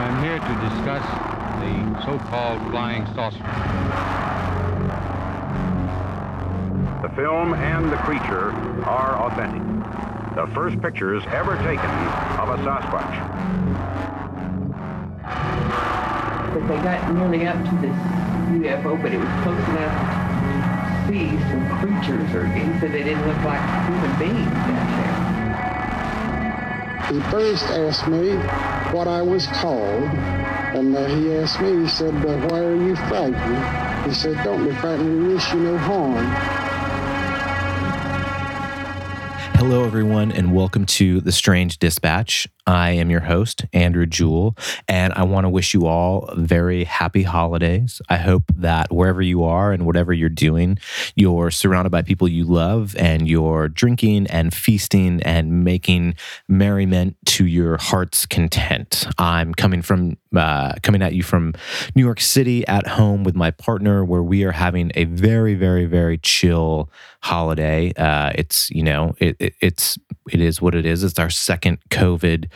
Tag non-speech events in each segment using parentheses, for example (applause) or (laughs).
I'm here to discuss the so-called flying saucer. The film and the creature are authentic. The first pictures ever taken of a Sasquatch. But they got nearly up to this UFO, but it was close enough to see some creatures, or he said they didn't look like human beings down there. He first asked me what I was called, and uh, he asked me, he said, uh, why are you frightened? He said, don't be frightened, we wish you no harm. Hello, everyone, and welcome to The Strange Dispatch. I am your host, Andrew Jewell, and I want to wish you all very happy holidays. I hope that wherever you are and whatever you're doing, you're surrounded by people you love and you're drinking and feasting and making merriment to your heart's content. I'm coming from uh, coming at you from New York City at home with my partner, where we are having a very, very, very chill holiday. Uh, it's you know it, it, it's it is what it is. It's our second COVID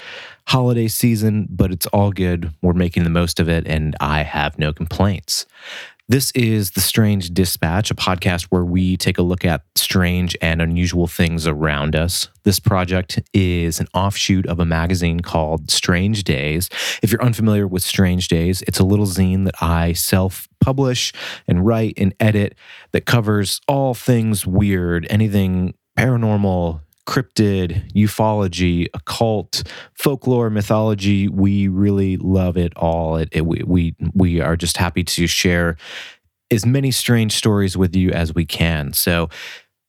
holiday season, but it's all good. We're making the most of it, and I have no complaints. This is The Strange Dispatch, a podcast where we take a look at strange and unusual things around us. This project is an offshoot of a magazine called Strange Days. If you're unfamiliar with Strange Days, it's a little zine that I self publish and write and edit that covers all things weird, anything paranormal, cryptid, ufology, occult, folklore, mythology. We really love it all. It, it, we, we, we are just happy to share as many strange stories with you as we can. So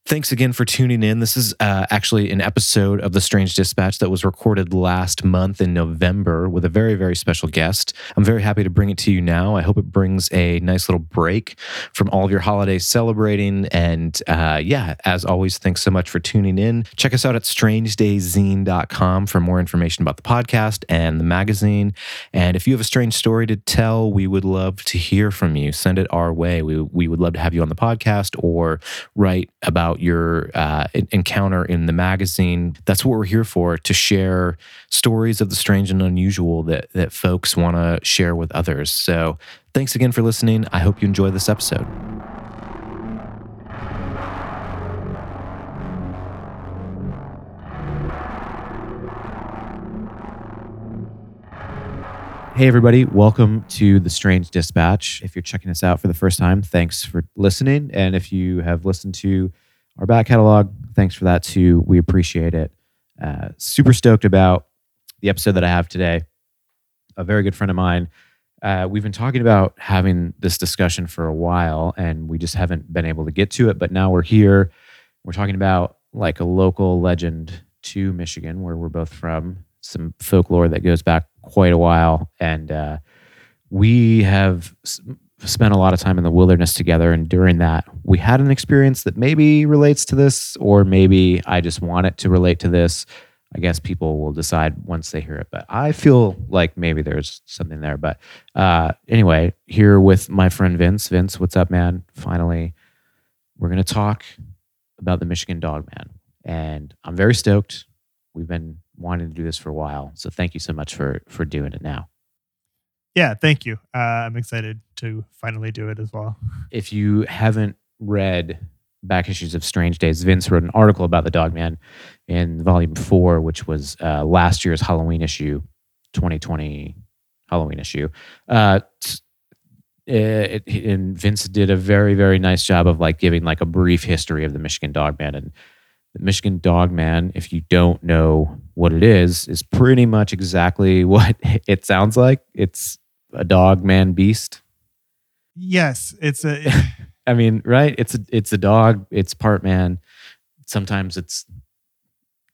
Thanks again for tuning in. This is uh, actually an episode of The Strange Dispatch that was recorded last month in November with a very, very special guest. I'm very happy to bring it to you now. I hope it brings a nice little break from all of your holidays celebrating. And uh, yeah, as always, thanks so much for tuning in. Check us out at strangedayszine.com for more information about the podcast and the magazine. And if you have a strange story to tell, we would love to hear from you. Send it our way. We, we would love to have you on the podcast or write about about your uh, encounter in the magazine. That's what we're here for to share stories of the strange and unusual that, that folks want to share with others. So thanks again for listening. I hope you enjoy this episode. Hey, everybody, welcome to the Strange Dispatch. If you're checking us out for the first time, thanks for listening. And if you have listened to our back catalog. Thanks for that too. We appreciate it. Uh, super stoked about the episode that I have today. A very good friend of mine. Uh, we've been talking about having this discussion for a while, and we just haven't been able to get to it. But now we're here. We're talking about like a local legend to Michigan, where we're both from. Some folklore that goes back quite a while, and uh, we have spent a lot of time in the wilderness together. And during that, we had an experience that maybe relates to this, or maybe I just want it to relate to this. I guess people will decide once they hear it, but I feel like maybe there's something there. But uh, anyway, here with my friend Vince. Vince, what's up, man? Finally, we're going to talk about the Michigan Dog Man. And I'm very stoked. We've been wanting to do this for a while. So thank you so much for for doing it now. Yeah, thank you. Uh, I'm excited to finally do it as well. If you haven't read back issues of Strange Days, Vince wrote an article about the Dog Man in volume four, which was uh, last year's Halloween issue, 2020 Halloween issue. Uh, it, and Vince did a very, very nice job of like giving like a brief history of the Michigan Dog Man. And the Michigan Dog Man, if you don't know what it is, is pretty much exactly (laughs) what it sounds like. It's a dog man beast? Yes it's a (laughs) (laughs) i mean right? It's a it's a dog it's part man. Sometimes it's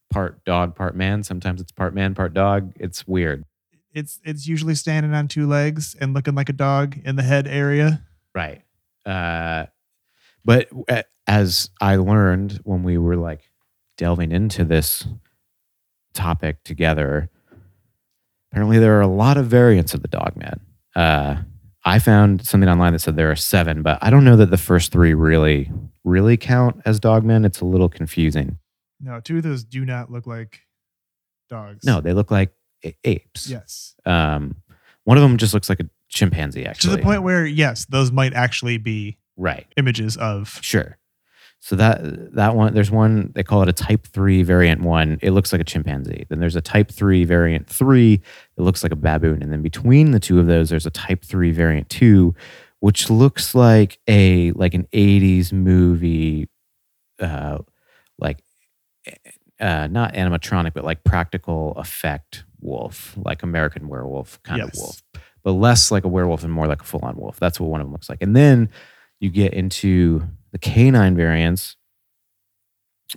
part dog part man. Sometimes it's part man part dog. It's weird. It's it's usually standing on two legs and looking like a dog in the head area. Right. Uh but as i learned when we were like delving into this topic together apparently there are a lot of variants of the dog man uh, I found something online that said there are seven, but I don't know that the first three really, really count as dogmen. It's a little confusing. No, two of those do not look like dogs. No, they look like a- apes. Yes. Um, One of them just looks like a chimpanzee, actually. to the point where yes, those might actually be right? images of. Sure. So that that one, there's one they call it a Type Three variant one. It looks like a chimpanzee. Then there's a Type Three variant three. It looks like a baboon. And then between the two of those, there's a Type Three variant two, which looks like a like an '80s movie, uh, like uh, not animatronic, but like practical effect wolf, like American Werewolf kind of wolf, but less like a werewolf and more like a full on wolf. That's what one of them looks like. And then you get into the canine variants,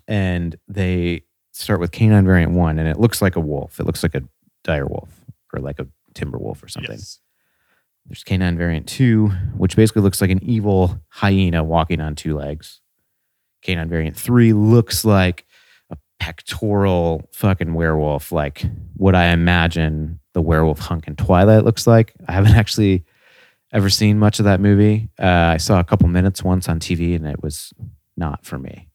and they start with canine variant one, and it looks like a wolf. It looks like a dire wolf or like a timber wolf or something. Yes. There's canine variant two, which basically looks like an evil hyena walking on two legs. Canine variant three looks like a pectoral fucking werewolf, like what I imagine the werewolf hunk in Twilight looks like. I haven't (laughs) actually ever seen much of that movie. Uh, I saw a couple minutes once on TV, and it was not for me.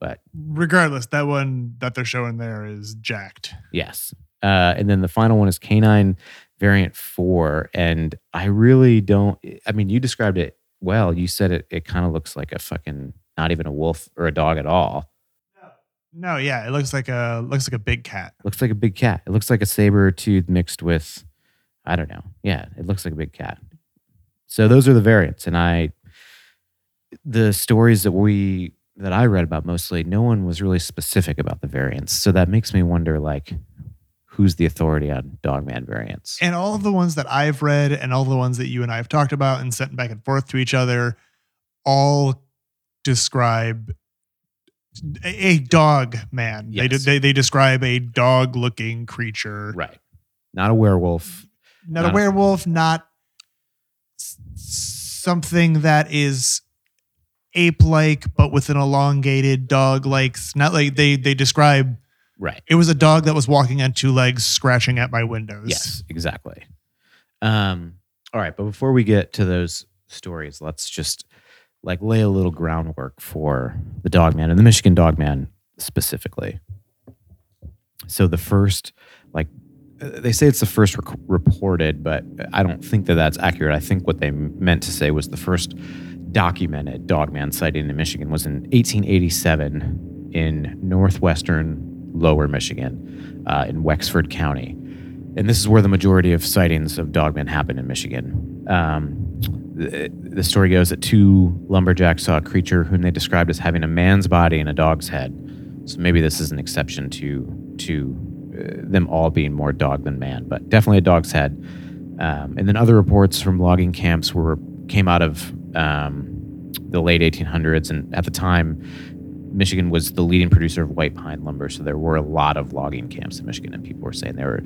But Regardless, that one that they're showing there is jacked. Yes. Uh, and then the final one is canine variant four. And I really don't, I mean, you described it well. You said it, it kind of looks like a fucking, not even a wolf or a dog at all. No, yeah, it looks like a looks like a big cat. looks like a big cat. It looks like a saber tooth mixed with, I don't know. Yeah, it looks like a big cat. So those are the variants. And I, the stories that we, that I read about mostly, no one was really specific about the variants. So that makes me wonder, like, who's the authority on Dogman variants? And all of the ones that I've read and all the ones that you and I have talked about and sent back and forth to each other all describe a, a dog man. They, Yes. they they describe a dog looking creature. Right. Not a werewolf. Not Not a a- werewolf, not s- something that is ape like but with an elongated dog like not like they they describe Right. it was a dog that was walking on two legs scratching at my windows. Yes, exactly. Um, all right, but before we get to those stories, let's just like lay a little groundwork for the Dogman and the Michigan Dogman specifically. So the first, like, they say it's the first rec- reported, but I don't think that that's accurate. I think what they meant to say was the first documented Dogman sighting in Michigan was in 1887 in northwestern Lower Michigan, uh, in Wexford County and this is where the majority of sightings of dogmen happen in Michigan. Um, the, the story goes that two lumberjacks saw a creature whom they described as having a man's body and a dog's head. So maybe this is an exception to to them all being more dog than man, but definitely a dog's head. Um, and then other reports from logging camps were came out of um, the late 1800s, and at the time, Michigan was the leading producer of white pine lumber. So there were a lot of logging camps in Michigan, and people were saying they were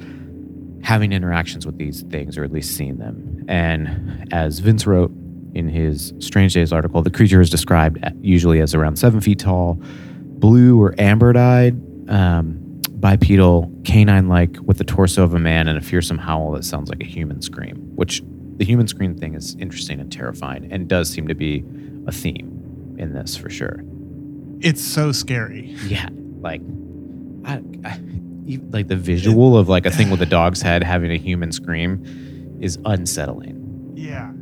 having interactions with these things or at least seeing them. And as Vince wrote in his Strange Days article, the creature is described usually as around seven feet tall, blue or amber dyed, um, bipedal, canine like, with the torso of a man and a fearsome howl that sounds like a human scream, which the human scream thing is interesting and terrifying and does seem to be a theme in this for sure. It's so scary. Yeah, like, I, I, like the visual of like a thing with a (sighs) dog's head having a human scream is unsettling. Yeah.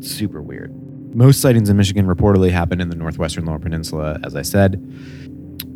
Super weird. Most sightings in Michigan reportedly happened in the northwestern Lower Peninsula, as I said.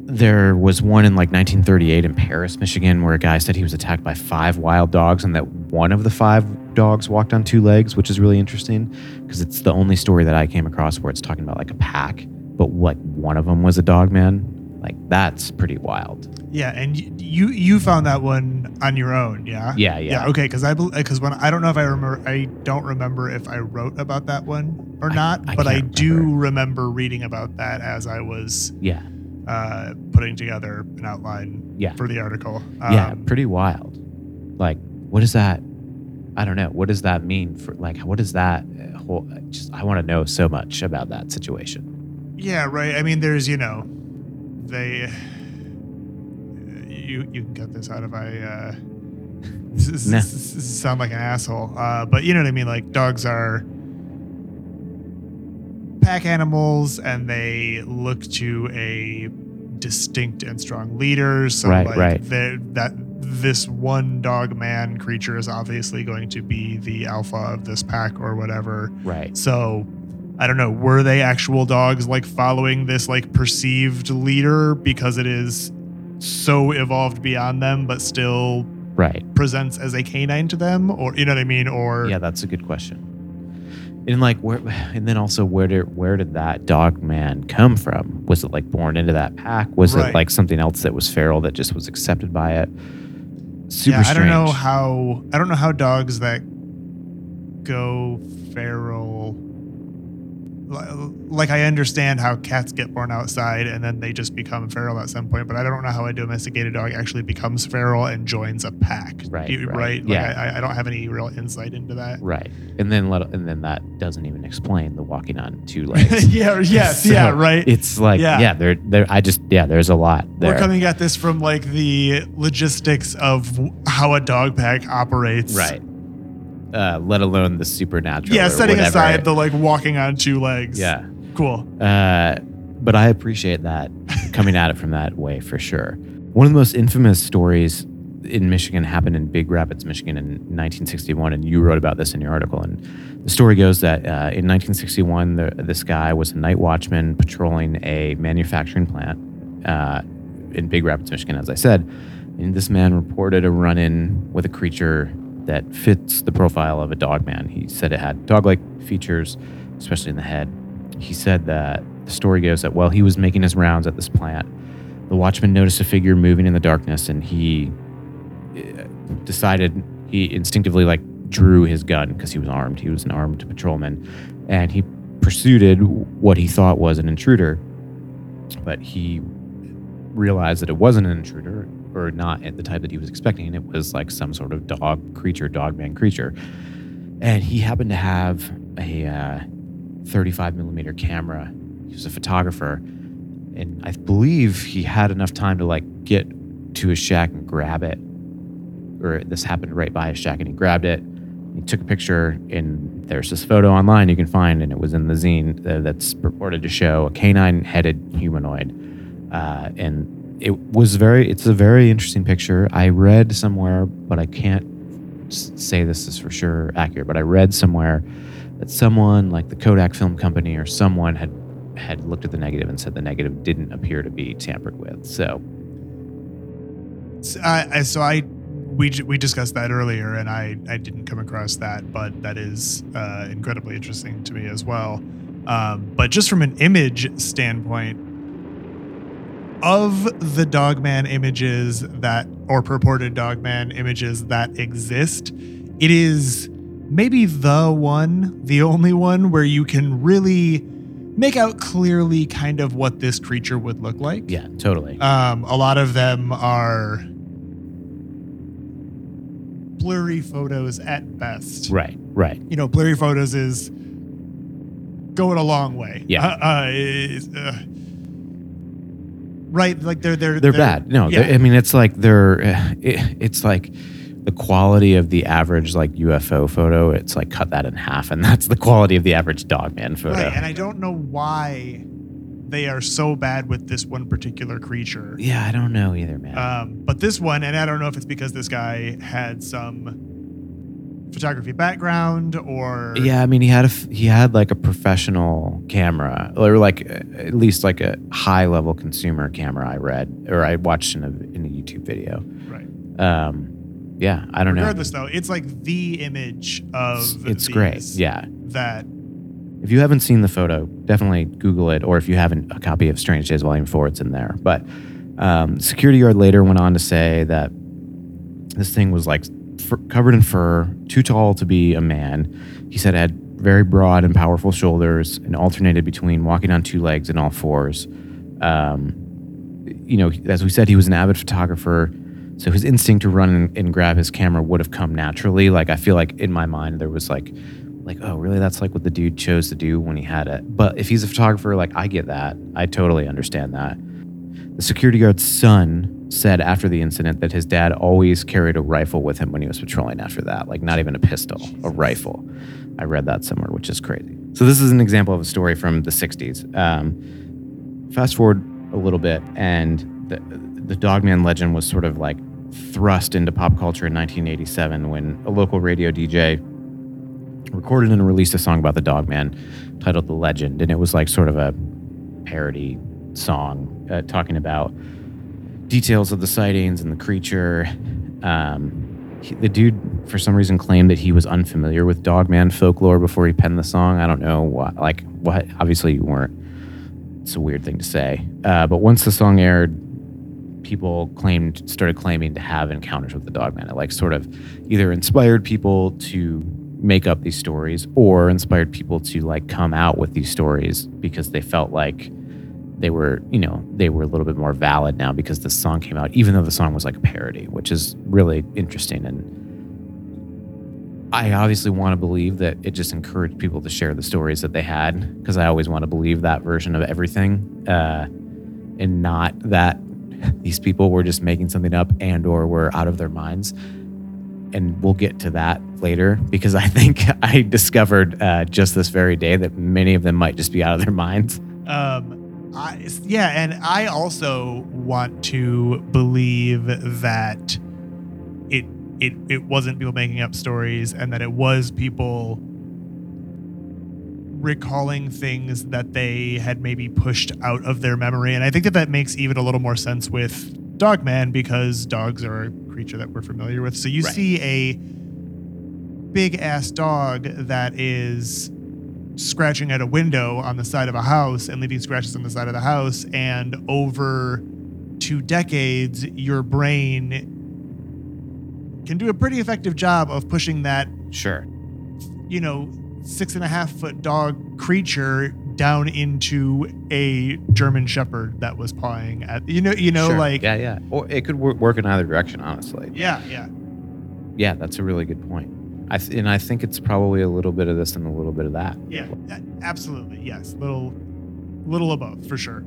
There was one in like 1938 in Paris, Michigan, where a guy said he was attacked by five wild dogs and that one of the five dogs walked on two legs, which is really interesting because it's the only story that I came across where it's talking about like a pack, but like one of them was a dog man. Like that's pretty wild. Yeah, and you you found that one on your own, yeah? Yeah, yeah. Yeah, okay, because I because when I don't know if I remember, I don't remember if I wrote about that one or I- not, I but I can't do remember. remember reading about that as I was Yeah. Uh, putting together an outline Yeah. for the article. yeah, Um, pretty wild. Like, what does that? I don't know. What does that mean for like? What does that? uh, Whole, just I want to know so much about that situation. Yeah, right. I mean, there's you know, they. You you can cut this out if I uh, s- (laughs) s- Nah. s- s- sound like an asshole. Uh, but you know what I mean. Like dogs are pack animals, and they look to a distinct and strong leader. So Right, like right. that this one dog man creature is obviously going to be the alpha of this pack or whatever. Right. So I don't know, were they actual dogs like following this like perceived leader because it is so evolved beyond them but still Right. presents as a canine to them or you know what I mean or Yeah, that's a good question. And like where (sighs) and then also where did where did that dog man come from? Was it like born into that pack? Was Right. it like something else that was feral that just was accepted by it? Super yeah, I strange. don't know how I don't know how dogs that go feral like I understand how cats get born outside and then they just become feral at some point, but I don't know how a domesticated dog actually becomes feral and joins a pack. Right, You- right. right. Like, Yeah. I, I don't have any real insight into that. Right. And then let and then that doesn't even explain the walking on two legs. (laughs) yeah. Yes. (laughs) So yeah. Right. It's like Yeah. yeah, there there I just yeah, there's a lot there. We're coming at this from like the logistics of how a dog pack operates. right. Uh, let alone the supernatural. Yeah. Setting whatever. aside the like walking on two legs. Yeah. Cool. Uh, but I appreciate that coming at it from that way for sure. One of the most infamous stories in Michigan happened in Big Rapids, Michigan in 1961, and you wrote about this in your article. And the story goes that uh, in 1961, the, this guy was a night watchman patrolling a manufacturing plant uh, in Big Rapids, Michigan, as I said. And this man reported a run in with a creature that fits the profile of a dog man. He said it had dog like features, especially in the head. He said that the story goes that while he was making his rounds at this plant, the watchman noticed a figure moving in the darkness and he uh, decided he instinctively like drew his gun because he was armed. He was an armed patrolman and he pursued what he thought was an intruder, but he realized that it wasn't an intruder or not at the type that he was expecting. It was like some sort of dog creature, dog man creature. And he happened to have a uh, 35 millimeter camera. He was a photographer. And I believe he had enough time to like get to his shack and grab it. Or this happened right by his shack and he grabbed it. He took a picture and there's this photo online you can find and it was in the zine uh, that's purported to show a canine headed humanoid. Uh, and it was very, it's a very interesting picture. I read somewhere, but I can't say this is for sure accurate, but I read somewhere that someone like the Kodak Film Company or someone had had looked at the negative and said the negative didn't appear to be tampered with. So So I, so I we we discussed that earlier, and I I didn't come across that, but that is uh, incredibly interesting to me as well. Um, but just from an image standpoint, of the Dogman images that or purported Dogman images that exist, it is maybe the one, the only one where you can really make out clearly kind of what this creature would look like. yeah, totally. Um, a lot of them are blurry photos at best. right, right. You know, blurry photos is going a long way. Yeah. Uh, uh, uh, right. Like they're they're They're bad. No, yeah. they're- I mean it's like they're uh, it, it's like the quality of the average like UFO photo. It's like cut that in half, and (laughs) that's the quality of the average dogman photo. right. And I don't know why they are so bad with this one particular creature. yeah, I don't know either, man. Um, but this one, and I don't know if it's because this guy had some photography background or Yeah, I mean, he had a he had like a professional camera, or like at least like a high level consumer camera. I read or I watched in a in a YouTube video. right. Um, yeah, I don't know. Regardless, though, it's like the image of know. It's great. Yeah, that if you haven't seen the photo, definitely Google it, or if you haven't, a copy of Strange Days Volume Four, it's in there. But um, security guard later went on to say that this thing was like covered in fur, too tall to be a man. He said it had very broad and powerful shoulders, and alternated between walking on two legs and all fours. Um, you know, as we said, he was an avid photographer. So his instinct to run and, and grab his camera would have come naturally. Like I feel like in my mind there was like, like oh really? That's like what the dude chose to do when he had it. But if he's a photographer, like I get that. I totally understand that. The security guard's son said after the incident that his dad always carried a rifle with him when he was patrolling. After that, like not even a pistol, a rifle. I read that somewhere, which is crazy. So this is an example of a story from the '60s. Um, fast forward a little bit, and the the Dogman legend was sort of like thrust into pop culture in 1987 when a local radio DJ recorded and released a song about the dog man titled The Legend. And it was like sort of a parody song uh, talking about details of the sightings and the creature. Um, he, the dude, for some reason, claimed that he was unfamiliar with Dogman folklore before he penned the song. I don't know what, like, what. Obviously, you weren't. It's a weird thing to say. Uh, but once the song aired, people claimed, started claiming to have encounters with the Dogman. It like sort of either inspired people to make up these stories or inspired people to like come out with these stories because they felt like they were, you know, they were a little bit more valid now because the song came out, even though the song was like a parody, which is really interesting. And I obviously want to believe that it just encouraged people to share the stories that they had because I always want to believe that version of everything, uh, and not that (laughs) these people were just making something up and or were out of their minds. And we'll get to that later because I think (laughs) I discovered uh, just this very day that many of them might just be out of their minds. Um, I, yeah, and I also want to believe that it it it wasn't people making up stories, and that it was people recalling things that they had maybe pushed out of their memory. And I think that that makes even a little more sense with Dogman because dogs are a creature that we're familiar with. So you Right. see a big ass dog that is scratching at a window on the side of a house and leaving scratches on the side of the house. And over two decades, your brain can do a pretty effective job of pushing that, Sure. you know, six and a half foot dog creature down into a German Shepherd that was pawing at you know you know Sure. like yeah, yeah. Or it could work, work in either direction, honestly. yeah yeah Yeah, that's a really good point. I th- and I think it's probably a little bit of this and a little bit of that. yeah absolutely yes little little of both for sure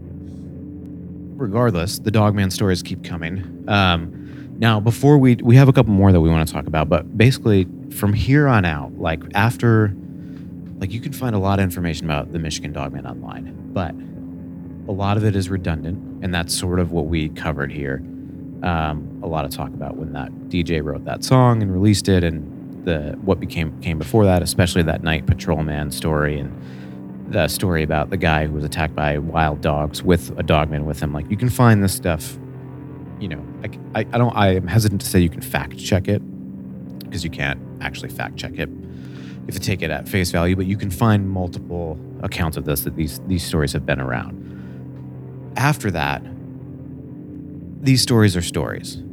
regardless, the Dogman stories keep coming. Um, now, before we we have a couple more that we want to talk about, but basically from here on out, like after, like you can find a lot of information about the Michigan Dogman online, but a lot of it is redundant, and that's sort of what we covered here. Um, a lot of talk about when that DJ wrote that song and released it, and the what became came before that, especially that night patrolman story and the story about the guy who was attacked by wild dogs with a dogman with him. Like you can find this stuff, you know. Like I, I don't. I am hesitant to say you can fact check it because you can't actually fact check it. if You take it at face value, but you can find multiple accounts of this that these these stories have been around. After that, these stories are stories.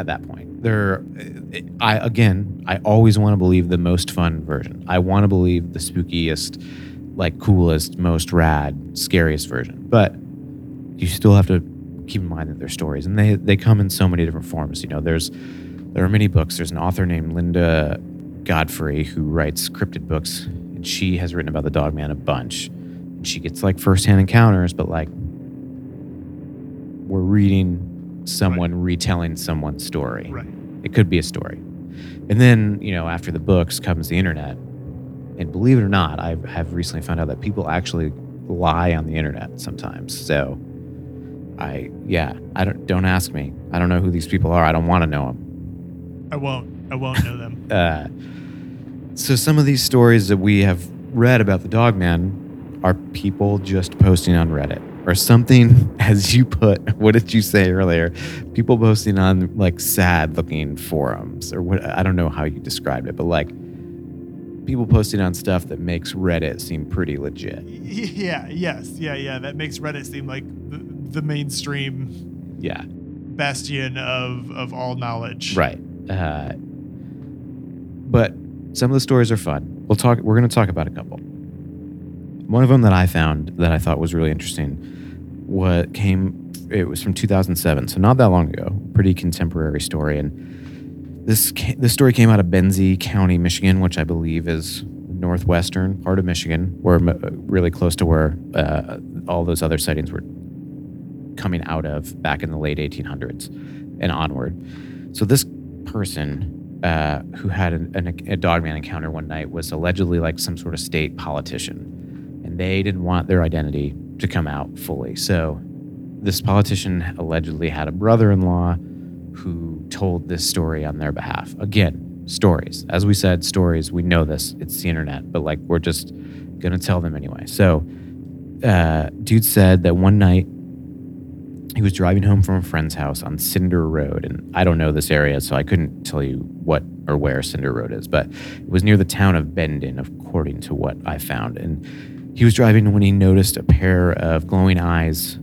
At that point, they're. Uh, I again, I always want to believe the most fun version. I want to believe the spookiest like coolest, most rad, scariest version. But you still have to keep in mind that they're stories, and they they come in so many different forms. You know, there's there are many books. There's an author named Linda Godfrey who writes cryptid books, and she has written about the Dogman a bunch. And she gets like firsthand encounters, but like we're reading someone retelling someone's story. right It could be a story. And then, you know, after the books comes the internet. And believe it or not, I have recently found out that people actually lie on the internet sometimes. So I, yeah, I don't, don't ask me. I don't know who these people are. I don't want to know them. I won't I won't know them (laughs) Uh, so some of these stories that we have read about the dog man are people just posting on Reddit or something, (laughs) as you put, what did you say earlier? People posting on like sad looking forums or what, I don't know how you described it, but like people posting on stuff that makes Reddit seem pretty legit. yeah yes yeah yeah that makes Reddit seem like the, the mainstream Yeah. bastion of of all knowledge Right. Uh, but some of the stories are fun. We'll talk. We're going to talk about a couple. One of them that I found that I thought was really interesting. What came? It was from 2007, so not that long ago. Pretty contemporary story, and this this story came out of Benzie County, Michigan, which I believe is northwestern part of Michigan, where really close to where uh, all those other sightings were coming out of back in the late 1800s and onward. So this person uh, who had an, an, a dogman encounter one night was allegedly like some sort of state politician, and they didn't want their identity to come out fully. So this politician allegedly had a brother-in-law who told this story on their behalf. Again, stories. As we said, stories. We know this. It's the internet, but like we're just gonna tell them anyway. So, uh, dude said that one night he was driving home from a friend's house on Cinder Road, and I don't know this area, so I couldn't tell you what or where Cinder Road is, but it was near the town of Bendon, according to what I found. And he was driving when he noticed a pair of glowing eyes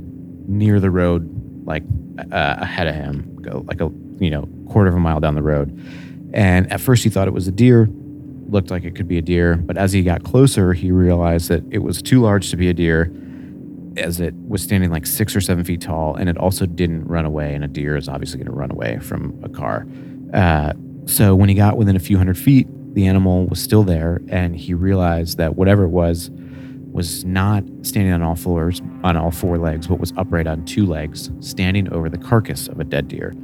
near the road, like uh, ahead of him, go like a you know quarter of a mile down the road. And at first he thought it was a deer, looked like it could be a deer, but as he got closer, he realized that it was too large to be a deer as it was standing like six or seven feet tall, and it also didn't run away. And a deer is obviously going to run away from a car. Uh, so when he got within a few hundred feet, the animal was still there, and he realized that whatever it was was not standing on all fours on all four legs, but was upright on two legs, standing over the carcass of a dead deer.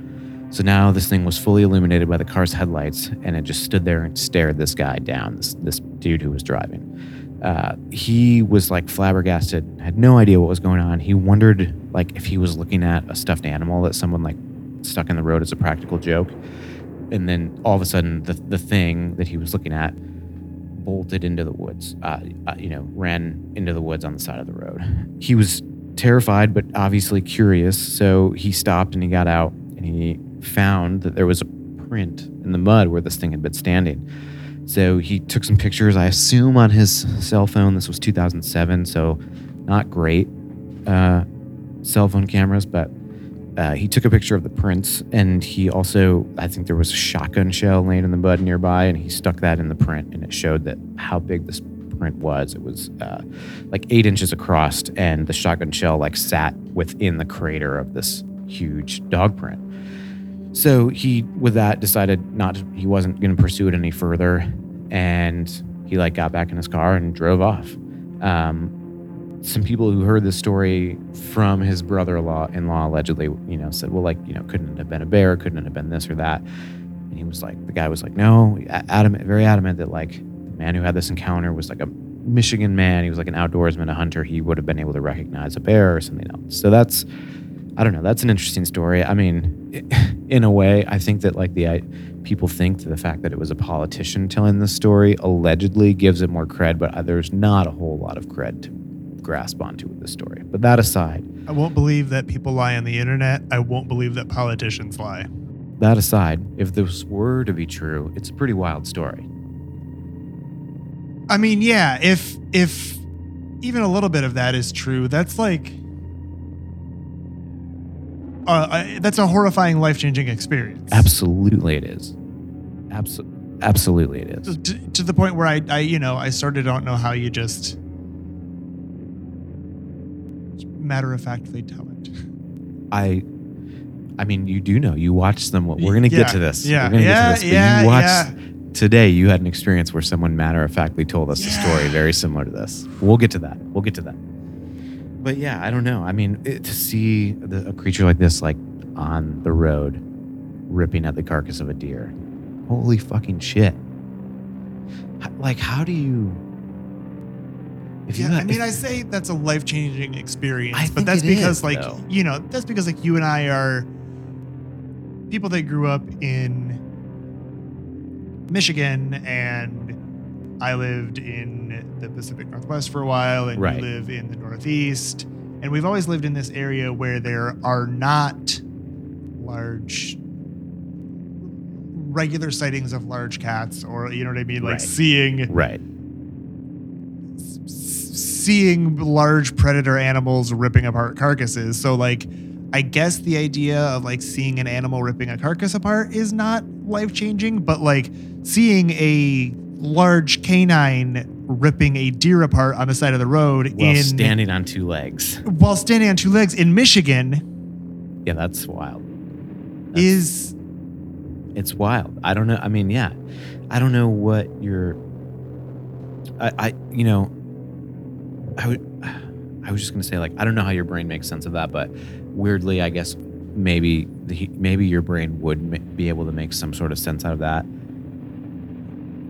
So now this thing was fully illuminated by the car's headlights, and it just stood there and stared this guy down, this this dude who was driving. Uh, he was like flabbergasted, had no idea what was going on. He wondered like if he was looking at a stuffed animal that someone like stuck in the road as a practical joke. And then all of a sudden, the the thing that he was looking at bolted into the woods. Uh, uh, you know, ran into the woods on the side of the road. He was terrified, but obviously curious. So he stopped and he got out and he found that there was a print in the mud where this thing had been standing. So he took some pictures, I assume on his cell phone. This was 2007, so not great uh, cell phone cameras, but uh, he took a picture of the prints and he also, I think there was a shotgun shell laying in the mud nearby, and he stuck that in the print, and it showed that how big this print was. It was uh, like eight inches across, and the shotgun shell like sat within the crater of this huge dog print. So he, with that, decided not. He wasn't going to pursue it any further, and he like got back in his car and drove off. Um, some people who heard this story from his brother-in-law, in-law allegedly, you know, said, "Well, like, you know, couldn't it have been a bear? Couldn't it have been this or that?" And he was like, the guy was like, "No," adamant, very adamant that like the man who had this encounter was like a Michigan man. He was like an outdoorsman, a hunter. He would have been able to recognize a bear or something else. So that's I don't know. That's an interesting story. I mean, (laughs) in a way, I think that like the I, people think that the fact that it was a politician telling the story allegedly gives it more cred, but uh, there's not a whole lot of cred to grasp onto with this story. But that aside, I won't believe that people lie on the internet. I won't believe that politicians lie. that aside, if this were to be true, it's a pretty wild story. I mean, yeah, if if even a little bit of that is true, that's like uh, I- that's a horrifying, life-changing experience. Absolutely, it is. Absolutely, absolutely, it is. To, to the point where I, I, you know, I sort of don't know how you just matter of factly tell it. (laughs) I, I mean, you do know. You watch them. We're gonna Yeah, get to this. yeah, We're gonna yeah, get to this. Yeah, you watched yeah. today. You had an experience where someone matter of factly told us a story very similar to this. We'll get to that. We'll get to that. But yeah, I don't know. I mean, it, to see the, a creature like this, like on the road, ripping at the carcass of a deer, holy fucking shit! H- Like, how do you? If Yeah, had- I mean, if- I say that's a life changing experience, I but that's because, is, like, though. you know, that's because, like, you and I are people that grew up in Michigan, and I lived in the Pacific Northwest for a while, and Right. you live in the Northeast, and we've always lived in this area where there are not large regular sightings of large cats or you know what i mean like Right. seeing right. Seeing large predator animals ripping apart carcasses. So like I guess the idea of like seeing an animal ripping a carcass apart is not life-changing, but like seeing a large canine ripping a deer apart on the side of the road While in standing on two legs. while standing on two legs in Michigan Yeah, that's wild. That's- is it's wild. I don't know. I mean, yeah, I don't know what you're. I, I, you know, I would. I was just gonna say, like, I don't know how your brain makes sense of that, but weirdly, I guess maybe the maybe your brain would ma- be able to make some sort of sense out of that.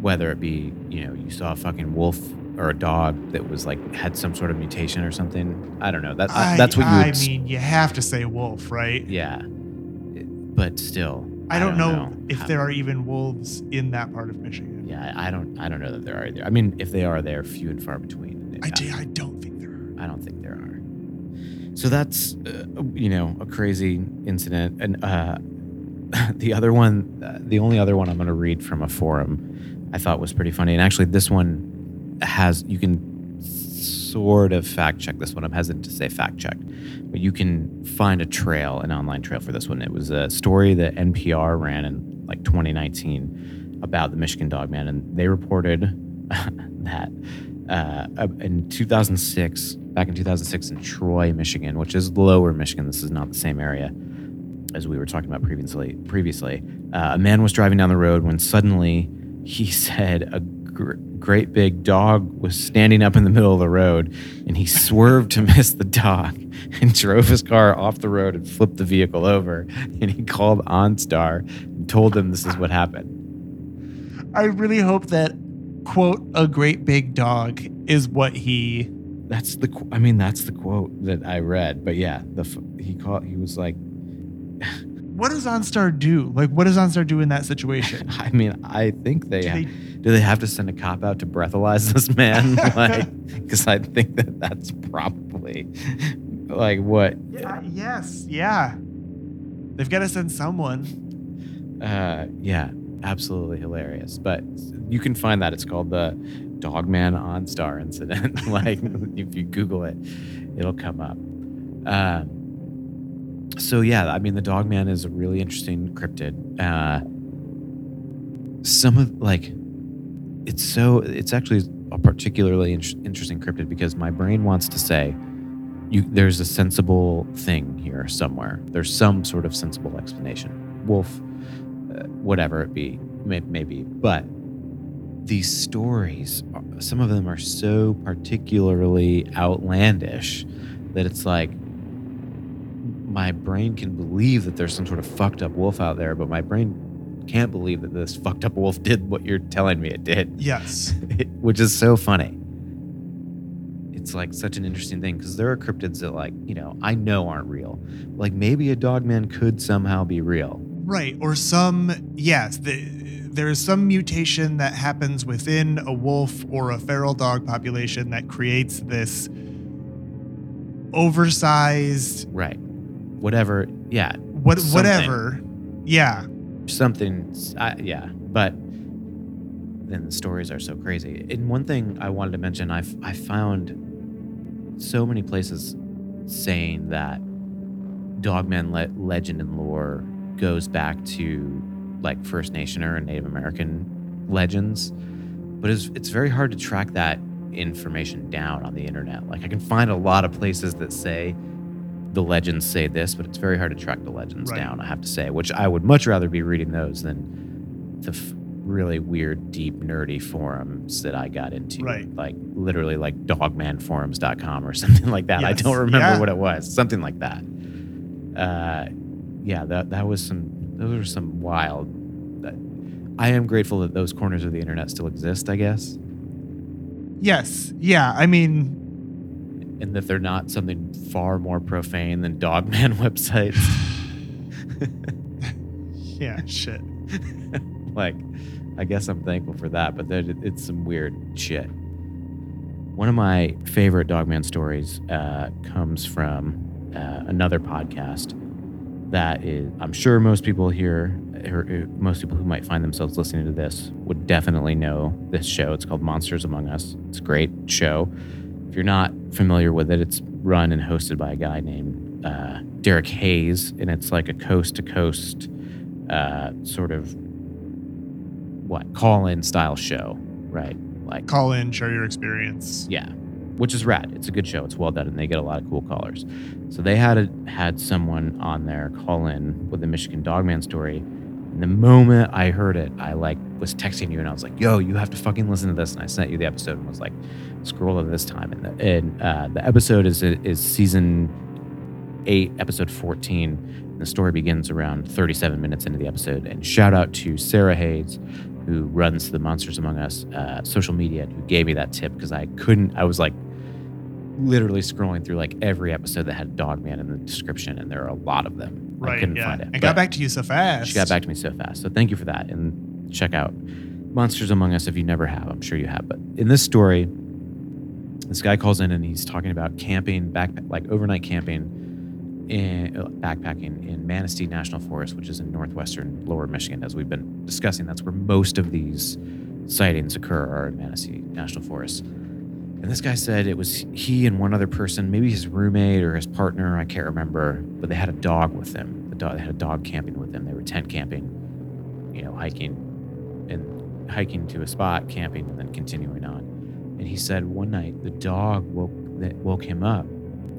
Whether it be, you know, you saw a fucking wolf or a dog that was like had some sort of mutation or something. I don't know. That I, that's what you. I would mean, you have to say wolf, right? yeah, but still, I I don't, know, know if there are even wolves in that part of Michigan. Yeah, I I don't I don't know that there are either. I mean, if they are, they're few and far between. I, do, I don't think there are. I don't think there are. So that's uh, you know a crazy incident, and uh, (laughs) the other one, uh, the only other one I'm going to read from a forum, I thought was pretty funny, and actually this one has you can sort of fact check this one. I'm hesitant to say fact check, but you can find a trail, an online trail for this one. It was a story that NPR ran in like 2019 about the Michigan Dogman, and they reported (laughs) that uh, in 2006, back in 2006 in Troy, Michigan, which is lower Michigan. This is not the same area as we were talking about previously. Previously, uh, a man was driving down the road when suddenly he (laughs) said a gr- great big dog was standing up in the middle of the road, and he swerved to miss the dog (laughs) and drove his car off the road and flipped the vehicle over. And he called OnStar and told them this is what happened. I really hope that, quote, a great big dog is what he. That's the. I mean, that's the quote that I read. But yeah, the he called. He was like, (laughs) What does OnStar do? Like, what does OnStar do in that situation? (laughs) I mean, I think they, Do ha- they- do they have to send a cop out to breathalyze this man? (laughs) like, because I think that that's probably like what. Yeah, yes, yeah. They've got to send someone. Uh, yeah, absolutely hilarious. But you can find that. It's called the Dogman OnStar incident. (laughs) like, if you Google it, it'll come up. Um, so yeah, I mean, the Dogman is a really interesting cryptid. Uh, some of like, it's so it's actually a particularly in- interesting cryptid because my brain wants to say, you there's a sensible thing here somewhere. There's some sort of sensible explanation. Wolf, Uh, whatever it be, maybe, but these stories, uh, some of them are so particularly outlandish that it's like my brain can believe that there's some sort of fucked up wolf out there, but my brain can't believe that this fucked up wolf (laughs) did what you're telling me it did, Yes. (laughs) which is so funny. It's like such an interesting thing because there are cryptids that, like, you know, I know aren't real. Like maybe a dogman could somehow be real. Right. Or some, yes, the, there is some mutation that happens within a wolf or a feral dog population that creates this oversized, Right. Whatever. Yeah. what, Something. whatever. Yeah. something I, yeah but then the stories are so crazy and one thing i wanted to mention i've i found so many places saying that dogman le- legend and lore goes back to like first nationer and native american legends but it's, it's very hard to track that information down on the internet like i can find a lot of places that say the legends say this, but it's very hard to track the legends Right. down, I have to say, which I would much rather be reading those than the f- really weird, deep, nerdy forums that I got into. Right. Like literally like dogmanforums.com or (laughs) something like that. I don't remember Yeah. what it was. Something like that. Uh, yeah, that, that was some, those are some wild. that- I am grateful that those corners of the internet still exist, I guess, Yes. Yeah. I mean, and that they're not something far more profane than Dogman (laughs) websites. (sighs) yeah, shit. (laughs) like, I guess I'm thankful for that, but it's some weird shit. One of my favorite Dogman stories uh, comes from uh, another podcast that is, I'm sure most people here, or uh, most people who might find themselves listening to this, would definitely know this show. It's called Monsters Among Us. It's a great show. If you're not familiar with it, it's run and hosted by a guy named uh, Derek Hayes, and it's like a coast to coast sort of what call in style show, right? Like Call in, share your experience. yeah, which is rad. It's a good show. It's well done, and they get a lot of cool callers. So they had a, had someone on there call in with the Michigan Dogman story. And the moment I heard it, I like was texting you, and I was like, "Yo, you have to fucking listen to this." And I sent you the episode, and was like, "Scroll to this time." And the, and uh, the episode is is season eight, episode fourteen. And the story begins around thirty-seven minutes into the episode. And shout out to Sarah Hayes, who runs the Monsters Among Us uh, social media and who gave me that tip because I couldn't. I was like literally scrolling through like every episode that had Dog Man in the description, and there are a lot of them. Right. I couldn't yeah. find it. And But got back to you so fast. She got back to me so fast. So thank you for that. And check out Monsters Among Us if you never have. I'm sure you have. But in this story, this guy calls in and he's talking about camping, back like overnight camping, in uh, backpacking in Manistee National Forest, which is in northwestern Lower Michigan. As we've been discussing, that's where most of these sightings occur are in Manistee National Forest. And this guy said it was he and one other person, maybe his roommate or his partner, I can't remember, but they had a dog with them. The dog, they had a dog camping with them. They were tent camping, you know, hiking and hiking to a spot, camping, and then continuing on. And he said one night the dog woke woke him up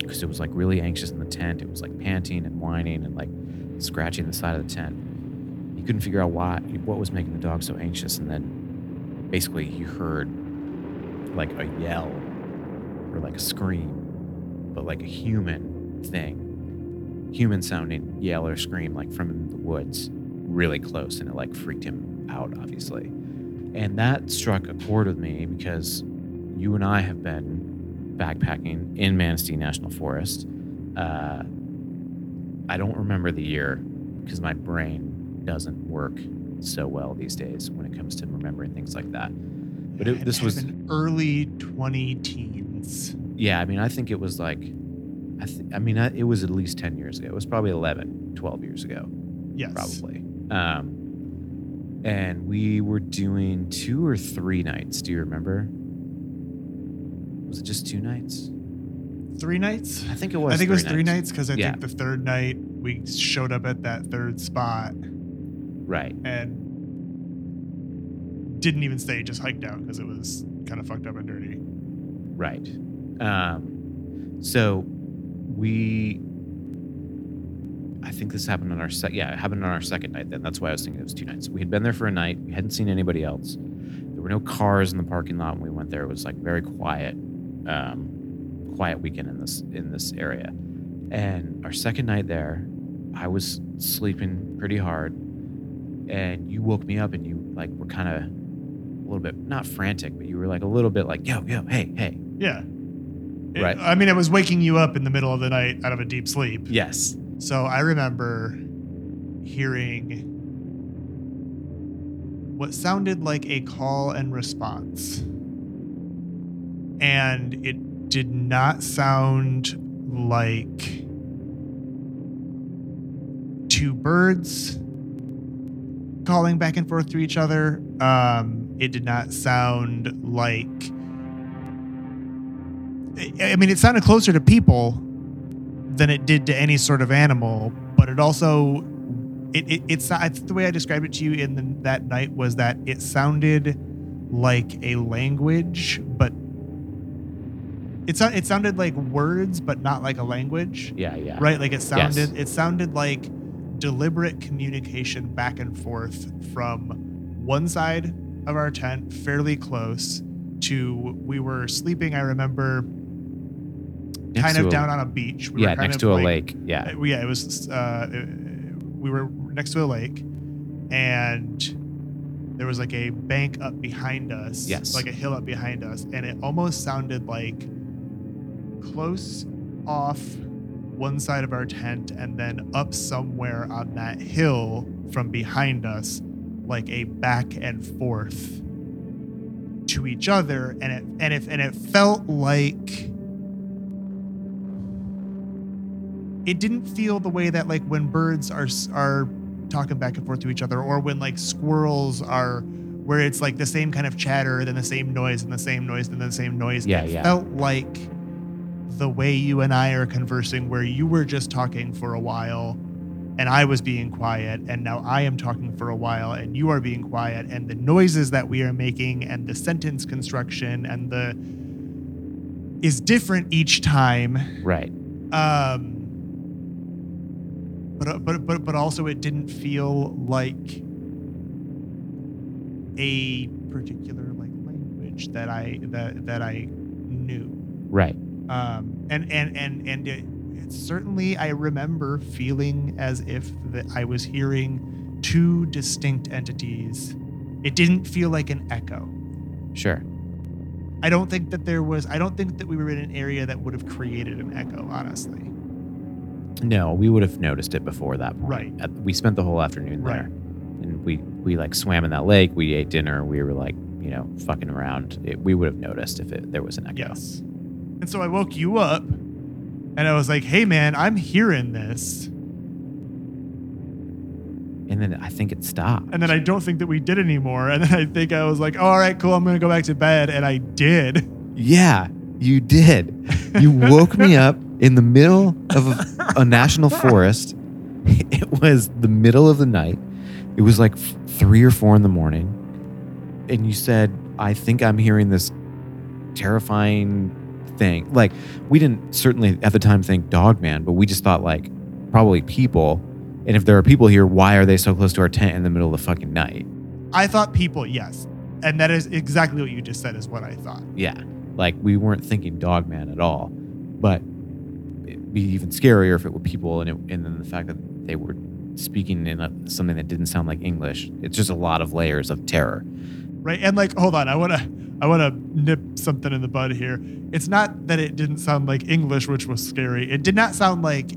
because it was like really anxious in the tent. It was like panting and whining and like scratching the side of the tent. He couldn't figure out why, what was making the dog so anxious. And then basically he heard like a yell or like a scream, but like a human thing, human sounding yell or scream, like from the woods, really close. And it like freaked him out, obviously. And that struck a chord with me because you and I have been backpacking in Manistee National Forest. Uh, I don't remember the year because my brain doesn't work so well these days when it comes to remembering things like that. But it, this was, in early 20 teens. yeah, I mean, I think it was like, I, th- I mean, I, it was at least 10 years ago. It was probably 11, 12 years ago, Yes. probably. Um, and we were doing two or three nights. Do you remember? Was it just two nights? Three nights? I think it was. I think it was three nights because I Yeah. think the third night we showed up at that third spot Right. and didn't even stay, just hiked out because it was kind of fucked up and dirty. Right. Um, so we, I think this happened on our sec. Yeah, it happened on our second night. Then that's why I was thinking it was two nights. We had been there for a night. We hadn't seen anybody else. There were no cars in the parking lot when we went there. It was like very quiet, um, quiet weekend in this in this area. And our second night there, I was sleeping pretty hard, and you woke me up, and you like were kind of a little bit not frantic, but you were like a little bit like, yo, yo, hey, hey. Yeah. It- Right. I mean, it was waking you up in the middle of the night out of a deep sleep. Yes. So I remember hearing what sounded like a call and response. And it did not sound like two birds calling back and forth to each other. Um, it did not sound like. I mean, it sounded closer to people than it did to any sort of animal, but it also it, it it's the way I described it to you in the, that night was that it sounded like a language, but it sounded it sounded like words, but not like a language, Yeah, yeah. right? Like it sounded it sounded like deliberate communication back and forth from one side of our tent, fairly close, to we were sleeping. I remember Next kind of a- down on a beach. We yeah, were kind next of to a like- lake. Yeah. uh, yeah, it was. Uh, we were next to a lake, and there was like a bank up behind us. Yes. like a hill up behind us, and it almost sounded like close off one side of our tent, and then up somewhere on that hill from behind us, like a back and forth to each other, and it and if and it felt like it didn't feel the way that like when birds are are talking back and forth to each other or when like squirrels are where it's like the same kind of chatter then the same noise and the same noise and the same noise Yeah, it yeah. felt like the way you and I are conversing where you were just talking for a while and I was being quiet and now I am talking for a while and you are being quiet and the noises that we are making and the sentence construction and the is different each time Right. um but but but but also it didn't feel like a particular like language that I that that I knew Right. Um and and and and it, it certainly I remember feeling as if that I was hearing two distinct entities it didn't feel like an echo Sure. I don't think that there was. I don't think that we were in an area that would have created an echo. Honestly, No, we would have noticed it before that point. Right. At- we spent the whole afternoon Right. there, and we we like swam in that lake. We ate dinner. We were like you know fucking around. It, we would have noticed if it, there was an echo. Yes. And so I woke you up and I was like, hey, man, I'm hearing this. And then I think it stopped. And then I don't think that we did anymore. And then I think I was like, oh, all right, cool. I'm going to go back to bed. And I did. Yeah, you did. You (laughs) woke me up in the middle of a, a national forest. (laughs) It was the middle of the night. It was like three or four in the morning. And you said, I think I'm hearing this terrifying thing. Like, we didn't certainly at the time think dog man, but we just thought, like, probably people. And if there are people here, why are they so close to our tent in the middle of the fucking night? I thought people, yes. And that is exactly what you just said, is what I thought. Yeah. Like we weren't thinking Dogman at all. But it'd be even scarier if it were people and it, and then the fact that they were speaking in a, something that didn't sound like English. It's just a lot of layers of terror. Right. And like, hold on, I want to. I want to nip something in the bud here. It's not that it didn't sound like English, which was scary. It did not sound like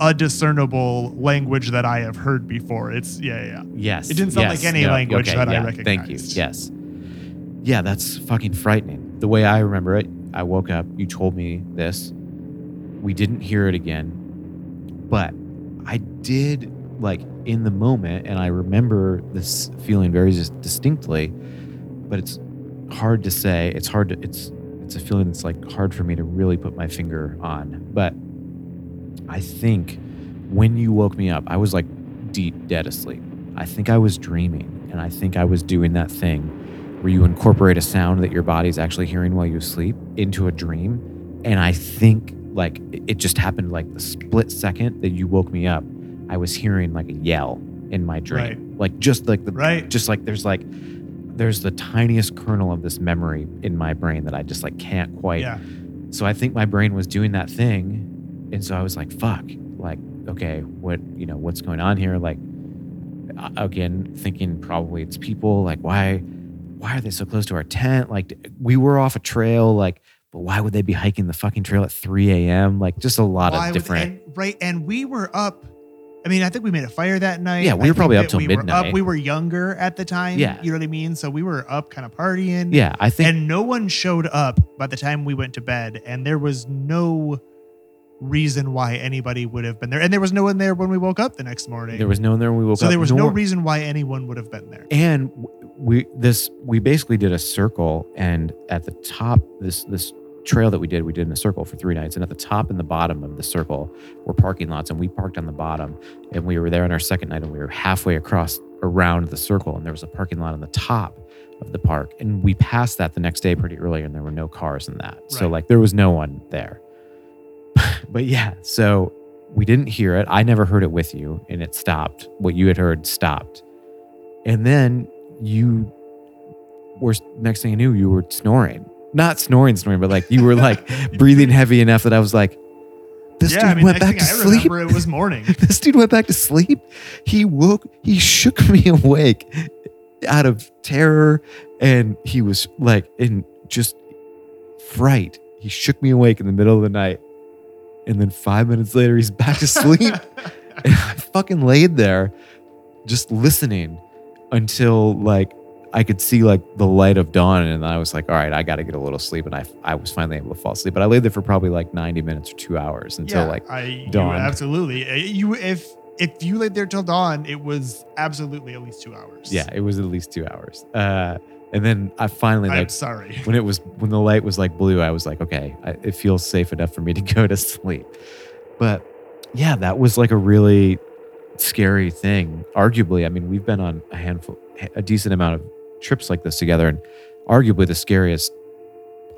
a discernible language that I have heard before. It's yeah, yeah. yeah. Yes. It didn't sound yes, like any no, language okay, that I yeah, Thank you. Yes. Yeah, that's fucking frightening. The way I remember it, I woke up, you told me this. We didn't hear it again. But I did like in the moment and I remember this feeling very distinctly, but it's hard to say. It's hard to it's it's a feeling that's like hard for me to really put my finger on. But I think when you woke me up, I was like deep dead asleep. I think I was dreaming, and I think I was doing that thing where you incorporate a sound that your body's actually hearing while you sleep into a dream. And I think like it just happened like the split second that you woke me up, I was hearing like a yell in my dream. Right. Like just like the Right. just like there's like there's the tiniest kernel of this memory in my brain that I just like can't quite Yeah. so I think my brain was doing that thing. And so I was like, fuck, like, okay, what, you know, what's going on here? Like, again, thinking probably it's people. Like, why, why are they so close to our tent? Like, we were off a trail. Like, but why would they be hiking the fucking trail at 3 a.m.? Like, just a lot Why of would- different. and, right. And we were up. I mean, I think we made a fire that night. Yeah, we were probably up till we Were midnight. up. We were younger at the time. Yeah. You know what I mean? So we were up kind of partying. yeah, I think. and no one showed up by the time we went to bed and there was no reason why anybody would have been there and there was no one there when we woke up the next morning there was no one there when we woke so up. So there was no reason why anyone would have been there and we this we basically did a circle and at the top this this trail that we did we did in a circle for three nights and at the top and the bottom of the circle were parking lots and we parked on the bottom and we were there on our second night and we were halfway across around the circle and there was a parking lot on the top of the park and we passed that the next day pretty early and there were no cars in that. So like there was no one there. (laughs) But yeah so we didn't hear it. I never heard it with you and it stopped. What you had heard stopped. And then you were next thing I knew, you were snoring. Not snoring, snoring, but like you were like (laughs) breathing heavy enough that I was like, this yeah dude i mean went back to i sleep. remember it was morning (laughs) this dude went back to sleep. He woke, he shook me (laughs) awake out of terror and he was like in just fright. He shook me awake in the middle of the night. And then five minutes later, he's back to sleep. and I fucking laid there just listening until like I could see like the light of dawn. And I was like, all right, I got to get a little sleep. And I, I was finally able to fall asleep. But I laid there for probably like 90 minutes or two hours until yeah, like I, you dawn. absolutely Uh, you if if you laid there till dawn it was absolutely at least two hours Yeah, it was at least two hours. Uh, and then I finally i'm like sorry when it was when the light was like blue, I was like, okay, I, it feels safe enough for me to (laughs) go to sleep. But yeah, that was like a really scary thing. Arguably, I mean, we've been on a handful, a decent amount of trips like this together, and arguably the scariest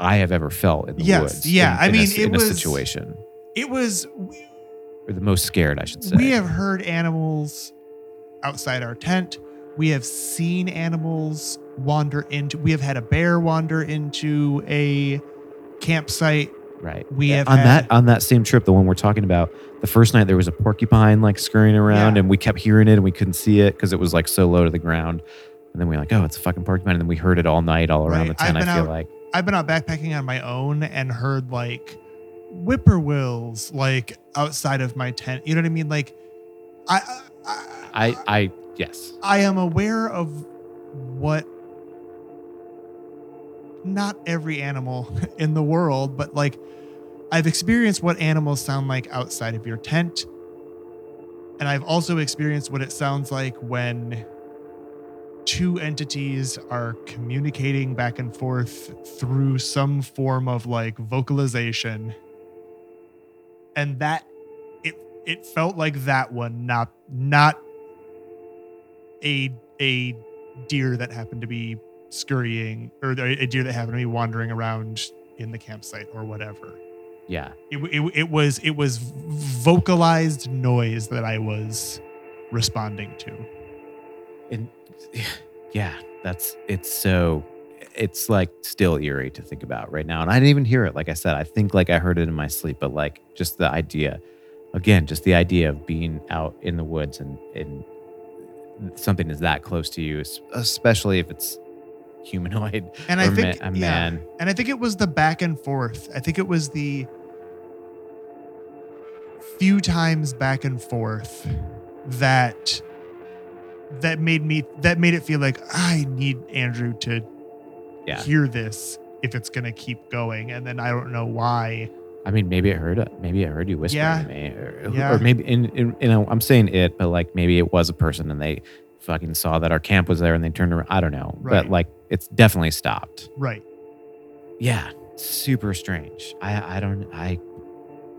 I have ever felt in the Yes, woods. yeah, in- I in mean, s- it in was- a situation, it was or the most scared, I should say. We have heard animals outside our tent. We have seen animals wander into. We have had a bear wander into a campsite. Right. We have on had- that on that same trip, the one we're talking about, the first night there was a porcupine like scurrying around, Yeah. and we kept hearing it and we couldn't see it because it was like so low to the ground. And then we are like, oh, it's a fucking porcupine, and then we heard it all night all around Right. the tent. I feel out- like I've been out backpacking on my own and heard like whippoorwills like outside of my tent. You know what I mean? Like I I, I, I, yes. I am aware of what not every animal (laughs) in the world, but like I've experienced what animals sound like outside of your tent. And I've also experienced what it sounds like when two entities are communicating back and forth through some form of like vocalization. And that it it felt like that one, not not a a deer that happened to be scurrying or a deer that happened to be wandering around in the campsite or whatever. Yeah. It, it, it was it was vocalized noise that I was responding to. And (sighs) yeah, that's it's so it's like still eerie to think about right now. And I didn't even hear it. Like I said, I think like I heard it in my sleep, but like just the idea, again, just the idea of being out in the woods and and something is that close to you, es- especially if it's humanoid And I think ma- a yeah. man. And I think it was the back and forth. I think it was the few times back and forth that that made me that made it feel like I need Andrew to Yeah. hear this if it's gonna keep going. And then I don't know why. I mean, maybe it heard maybe it heard you whispering Yeah. to me, or, Yeah. or maybe in, in you know I'm saying it, but like maybe it was a person and they fucking saw that our camp was there and they turned around. I don't know, Right. but like it's definitely stopped. Right. Yeah, super strange. I I don't I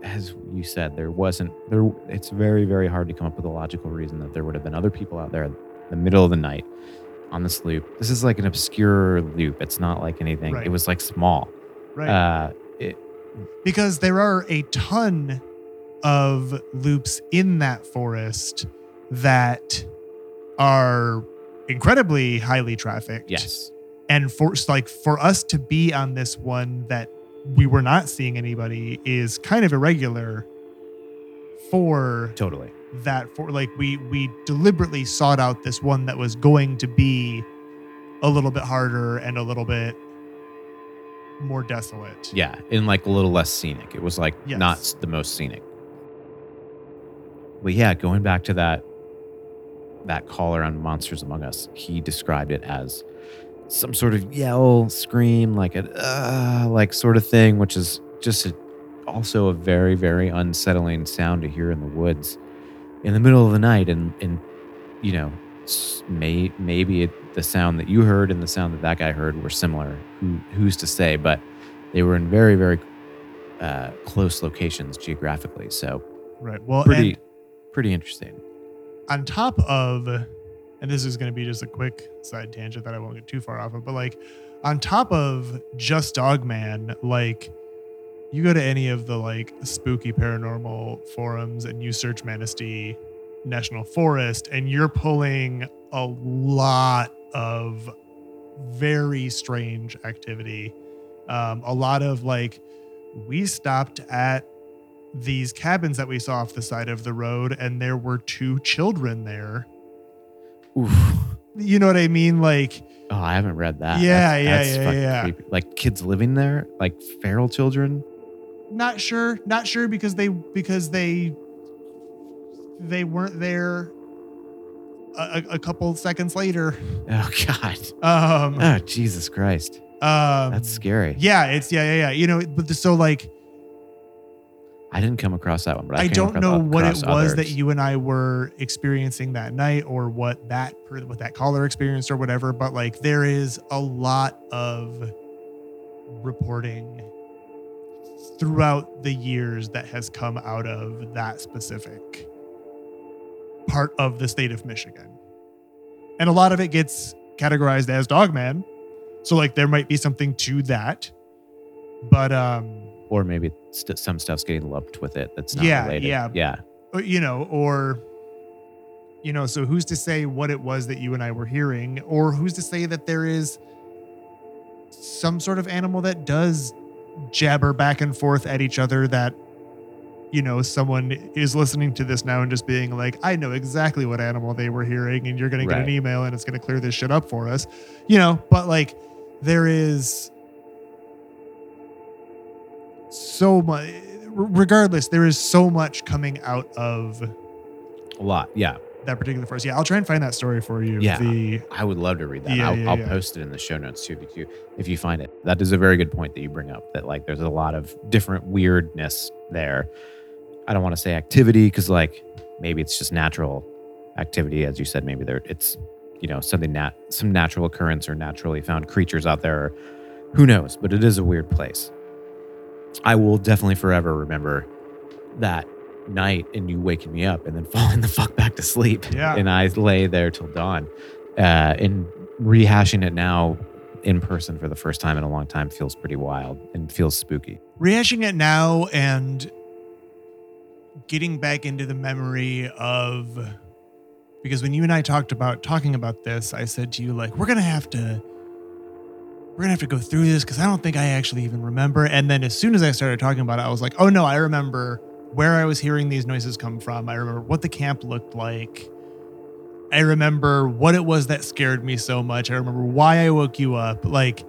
as you said there wasn't there it's very very hard to come up with a logical reason that there would have been other people out there in the middle of the night on this loop. This is like an obscure loop. It's not like anything. Right. It was like small. Right. Uh it because there are a ton of loops in that forest that are incredibly highly trafficked. yes. And for like for us to be on this one that we were not seeing anybody is kind of irregular for Totally. that for like we we deliberately sought out this one that was going to be a little bit harder and a little bit more desolate. Yeah, and like a little less scenic. It was like Yes. not the most scenic. But yeah, going back to that that caller on Monsters Among Us, he described it as some sort of yell, scream, like a uh, like sort of thing, which is just a, also a very very unsettling sound to hear in the woods in the middle of the night, and and you know may maybe it, the sound that you heard and the sound that that guy heard were similar. Who who's to say? But they were in very very uh, close locations geographically, so Right. Well, pretty pretty interesting. on top of and this is going to be just a quick side tangent that I won't get too far off of, but like on top of just Dogman, like you go to any of the like spooky paranormal forums and you search Manistee National Forest and you're pulling a lot of very strange activity. Um, a lot of like we stopped at these cabins that we saw off the side of the road and there were two children there Oof. you know what i mean like Oh, I haven't read that. Yeah, That's- yeah, that's yeah, fucking yeah. creepy. Like kids living there, like feral children. not sure not sure because they because they they weren't there a, a a couple seconds later (laughs) Oh God. um Oh Jesus Christ. um That's scary. yeah it's yeah yeah yeah you know but the, so like I didn't come across that one, but I, I don't know what it was that you and I were experiencing that night or what that what that caller experienced or whatever but like there is a lot of reporting throughout the years that has come out of that specific part of the state of Michigan. And a lot of it gets categorized as dogman. So like there might be something to that. But um or maybe st- some stuff's getting lumped with it that's not Yeah, related. yeah. yeah. or, you know, or you know, so who's to say what it was that you and I were hearing, or who's to say that there is some sort of animal that does jabber back and forth at each other that you know someone is listening to this now and just being like i know exactly what animal they were hearing and you're going to get an email and it's going to clear this shit up for us you know but like there is so much regardless, there is so much coming out of A lot. Yeah. that particular forest. Yeah, I'll try and find that story for you. Yeah. The I would love to read that. Yeah, I'll, yeah, I'll yeah. post it in the show notes too if you if you find it. That is a very good point that you bring up. That like there's a lot of different weirdness there. I don't want to say activity because like maybe it's just natural activity, as you said. Maybe there it's you know something nat some natural occurrence or naturally found creatures out there. Or who knows? But it is a weird place. I will definitely forever remember that night and you waking me up and then (laughs) falling the fuck back to sleep. Yeah. And I lay there till dawn. Uh, and rehashing it now in person for the first time in a long time feels pretty wild and feels spooky. rehashing it now and getting back into the memory of because when you and I talked about talking about this, I said to you like we're gonna have to we're gonna have to go through this because I don't think I actually even remember. And then as soon as I started talking about it, I was like, oh no, I remember where I was hearing these noises come from. I remember what the camp looked like. I remember what it was that scared me so much. I remember why I woke you up. Like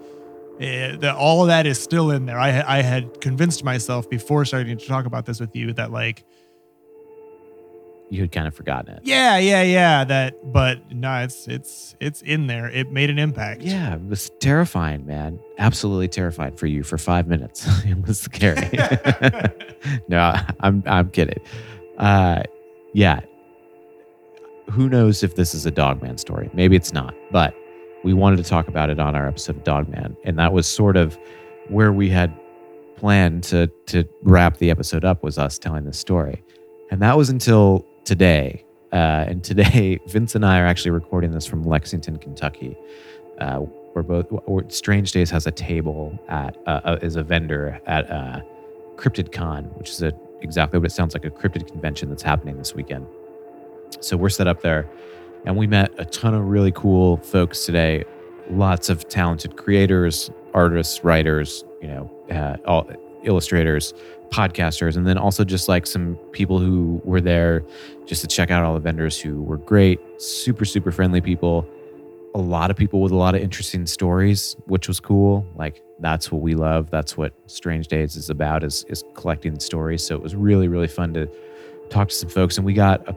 eh, that all of that is still in there. I I had convinced myself before starting to talk about this with you that like You had kind of forgotten it. yeah yeah yeah that but no it's it's it's in there. It made an impact. Yeah, it was terrifying, man. Absolutely terrified for you for five minutes. (laughs) it was scary. (laughs) no, I'm I'm kidding. Uh, yeah. Who knows if this is a Dogman story? Maybe it's not, but we wanted to talk about it on our episode of Dogman, and that was sort of where we had planned to to wrap the episode up was us telling this story, and that was until today. Uh, and today, (laughs) Vince and I are actually recording this from Lexington, Kentucky. Uh, we're both. Or Strange Days has a table at uh, uh, is a vendor at uh, Cryptid Con, which is a exactly what it sounds like a cryptid convention that's happening this weekend. So we're set up there, and we met a ton of really cool folks today. Lots of talented creators, artists, writers, you know, uh, all illustrators, podcasters, and then also just like some people who were there just to check out all the vendors who were great, super super friendly people a lot of people with a lot of interesting stories, which was cool. Like that's what we love. That's what Strange Days is about is is collecting stories. So it was really really fun to talk to some folks, and we got a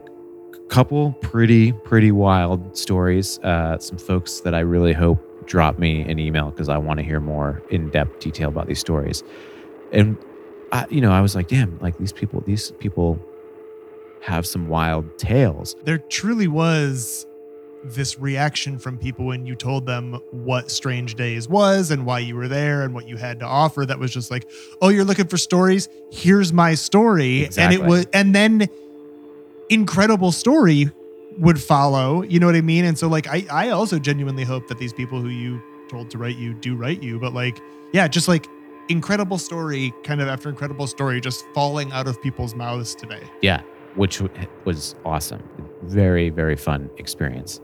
couple pretty pretty wild stories. Uh, some folks that I really hope drop me an email because I want to hear more in depth detail about these stories. And I, you know, I was like, damn, like these people, these people have some wild tales. There truly was this reaction from people when you told them what Strange Days was and why you were there and what you had to offer that was just like, "Oh, you're looking for stories? Here's my story." Exactly. And it was and then incredible story would follow, you know what I mean? And so like I I also genuinely hope that these people who you told to write you do write you, but like yeah, just like incredible story kind of after incredible story just falling out of people's mouths today. Yeah, which was awesome. Very, very fun experience.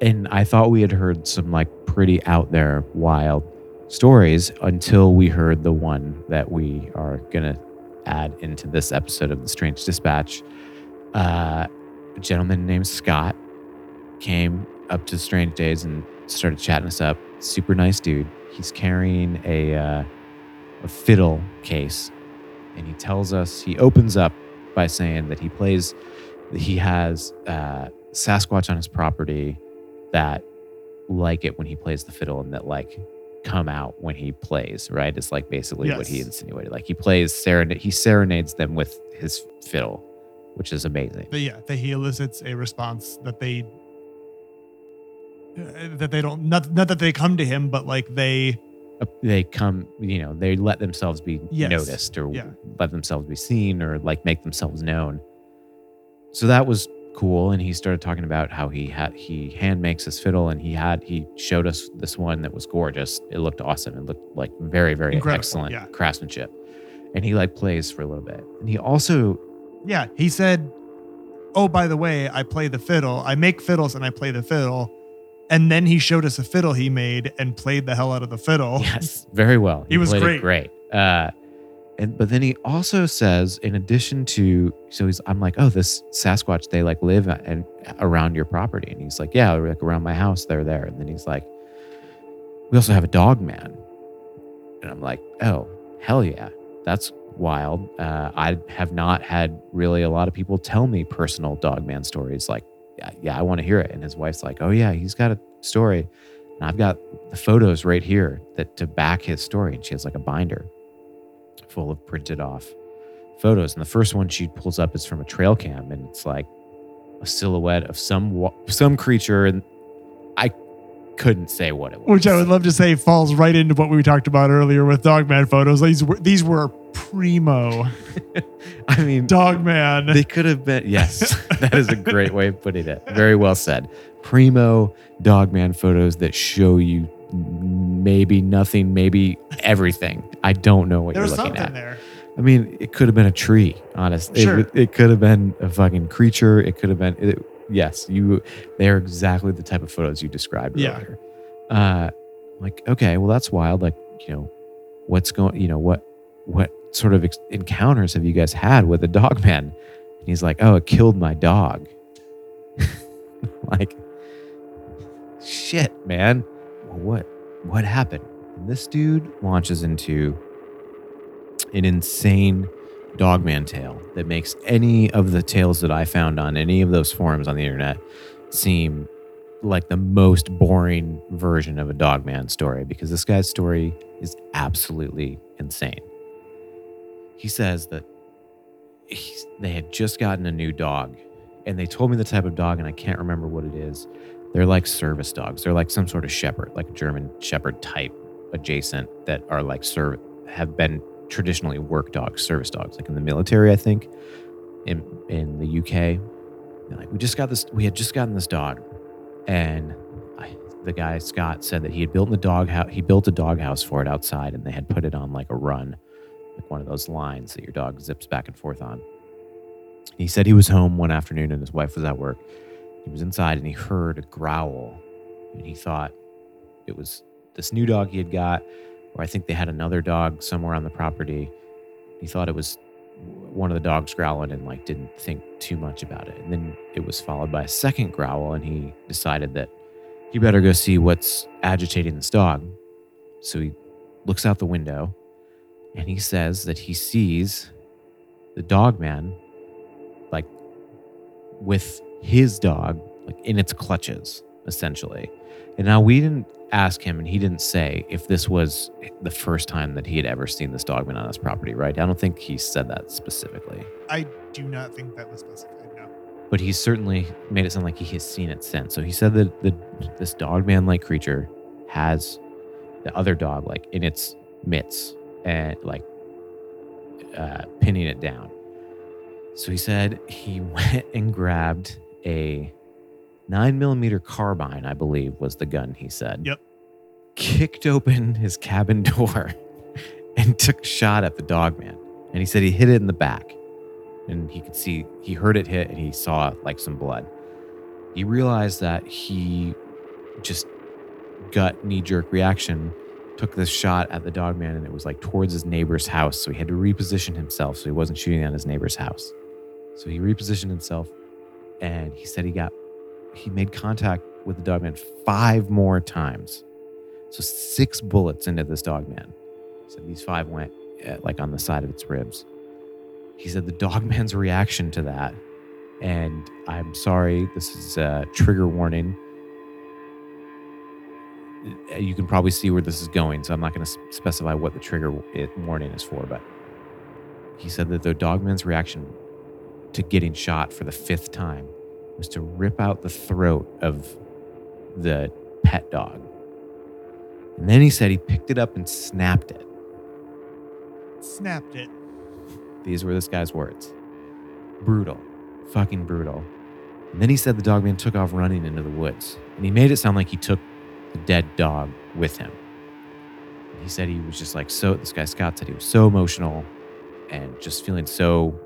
And I thought we had heard some like pretty out there wild stories until we heard the one that we are going to add into this episode of The Strange Dispatch. Uh, a gentleman named Scott came up to Strange Days and started chatting us up. Super nice dude. He's carrying a, uh, a fiddle case and he tells us, he opens up by saying that he plays, that he has uh, Sasquatch on his property that like it when he plays the fiddle and that like come out when he plays, right? It's like basically what he insinuated. Like he plays serenade, he serenades them with his fiddle, which is amazing. But yeah, that he elicits a response that they that they don't not not that they come to him, but like they They come, you know, they let themselves be Yes. noticed or Yeah. let themselves be seen or like make themselves known. So that was cool. And he started talking about how he had he hand makes his fiddle and he had he showed us this one that was gorgeous. It looked awesome. It looked like very, very Incredible, excellent yeah. craftsmanship. And he like plays for a little bit. And he also yeah, he said, "Oh, by the way, I play the fiddle. I make fiddles and I play the fiddle." And then he showed us a fiddle he made and played the hell out of the fiddle. Yes, very well. He was played great. it great. Uh, and but then he also says, in addition to, so he's, I'm like, oh, this Sasquatch, they like live and around your property, and he's like, yeah, like around my house, they're there. And then he's like, we also have a dog man, and I'm like, oh, hell yeah, that's wild. Uh, I have not had really a lot of people tell me personal dog man stories like, yeah, yeah I want to hear it. And his wife's like, oh, yeah, he's got a story. And I've got the photos right here that to back his story. And she has like a binder full of printed off photos. And the first one she pulls up is from a trail cam, and it's like a silhouette of some some creature, and I couldn't say what it was. Which I would love to say falls right into what we talked about earlier with Dogman photos. These were these were primo (laughs) I mean, Dogman. they could have been. Yes, (laughs) that is a great way of putting it. Very well said. Primo dogman photos that show you maybe nothing, maybe everything. I don't know what you're looking something at. there. I mean, it could have been a tree, honestly. It, Sure. would- it could have been a fucking creature. It could have been, it, yes, you, they're exactly the type of photos you described Yeah. earlier. Uh, like, okay, well, that's wild. Like, you know, what's going, you know, what, what sort of ex- encounters have you guys had with a dog man? And he's like, oh, it killed my dog. (laughs) like, shit, man. What, what happened? And this dude launches into an insane dogman tale that makes any of the tales that I found on any of those forums on the internet seem like the most boring version of a dogman story because this guy's story is absolutely insane. He says that they had just gotten a new dog and they told me the type of dog and I can't remember what it is. They're like service dogs. They're like some sort of shepherd, like a German shepherd type adjacent that are like serv have been traditionally work dogs, service dogs, like in the military, I think, in in the UK. Like, we just got this. We had just gotten this dog, and I, the guy Scott said that he had built the dog house. He built a dog house for it outside, and they had put it on like a run, like one of those lines that your dog zips back and forth on. He said he was home one afternoon, and his wife was at work. He was inside, and he heard a growl, and he thought it was this new dog he had got or I think they had another dog somewhere on the property. He thought it was one of the dogs growling and like didn't think too much about it. And then it was followed by a second growl, and he decided that he better go see what's agitating this dog. So he looks out the window and he says that he sees the dog man like with his dog like in its clutches essentially. And now we didn't ask him, and he didn't say if this was the first time that he had ever seen this dogman on his property, right? I don't think he said that specifically, I do not think that was specified. No. but he certainly made it sound like he has seen it since. So he said that the this dogman like creature has the other dog like in its mitts and like uh, pinning it down. So he said he (laughs) went and grabbed a nine millimeter carbine, I believe was the gun he said. Yep. Kicked open his cabin (laughs) door and took a shot at the dog man. And he said he hit it in the back. And he could see, he heard it hit and he saw like some blood. He realized that he just gut knee jerk reaction took this shot at the dog man and it was like towards his neighbor's house. So he had to reposition himself so he wasn't shooting at his neighbor's house. So he repositioned himself and he said he got he made contact with the dog man five more times. So six bullets into this dog man. He said these five went uh, like on the side of its ribs. He said the dog (laughs) man's reaction to that, and I'm sorry, this is a trigger warning. Uh, You can probably see where this is going, so I'm not going to specify what the trigger warning is for, but he said that the dogman's reaction to getting shot for the fifth time was to rip out the throat of the pet dog. And then he said he picked it up and snapped it. Snapped it. These were this guy's words. Brutal. Fucking brutal. And then he said the dogman took off running into the woods. And he made it sound like he took the dead dog with him. And he said he was just like so, this guy Scott said he was so emotional and just feeling so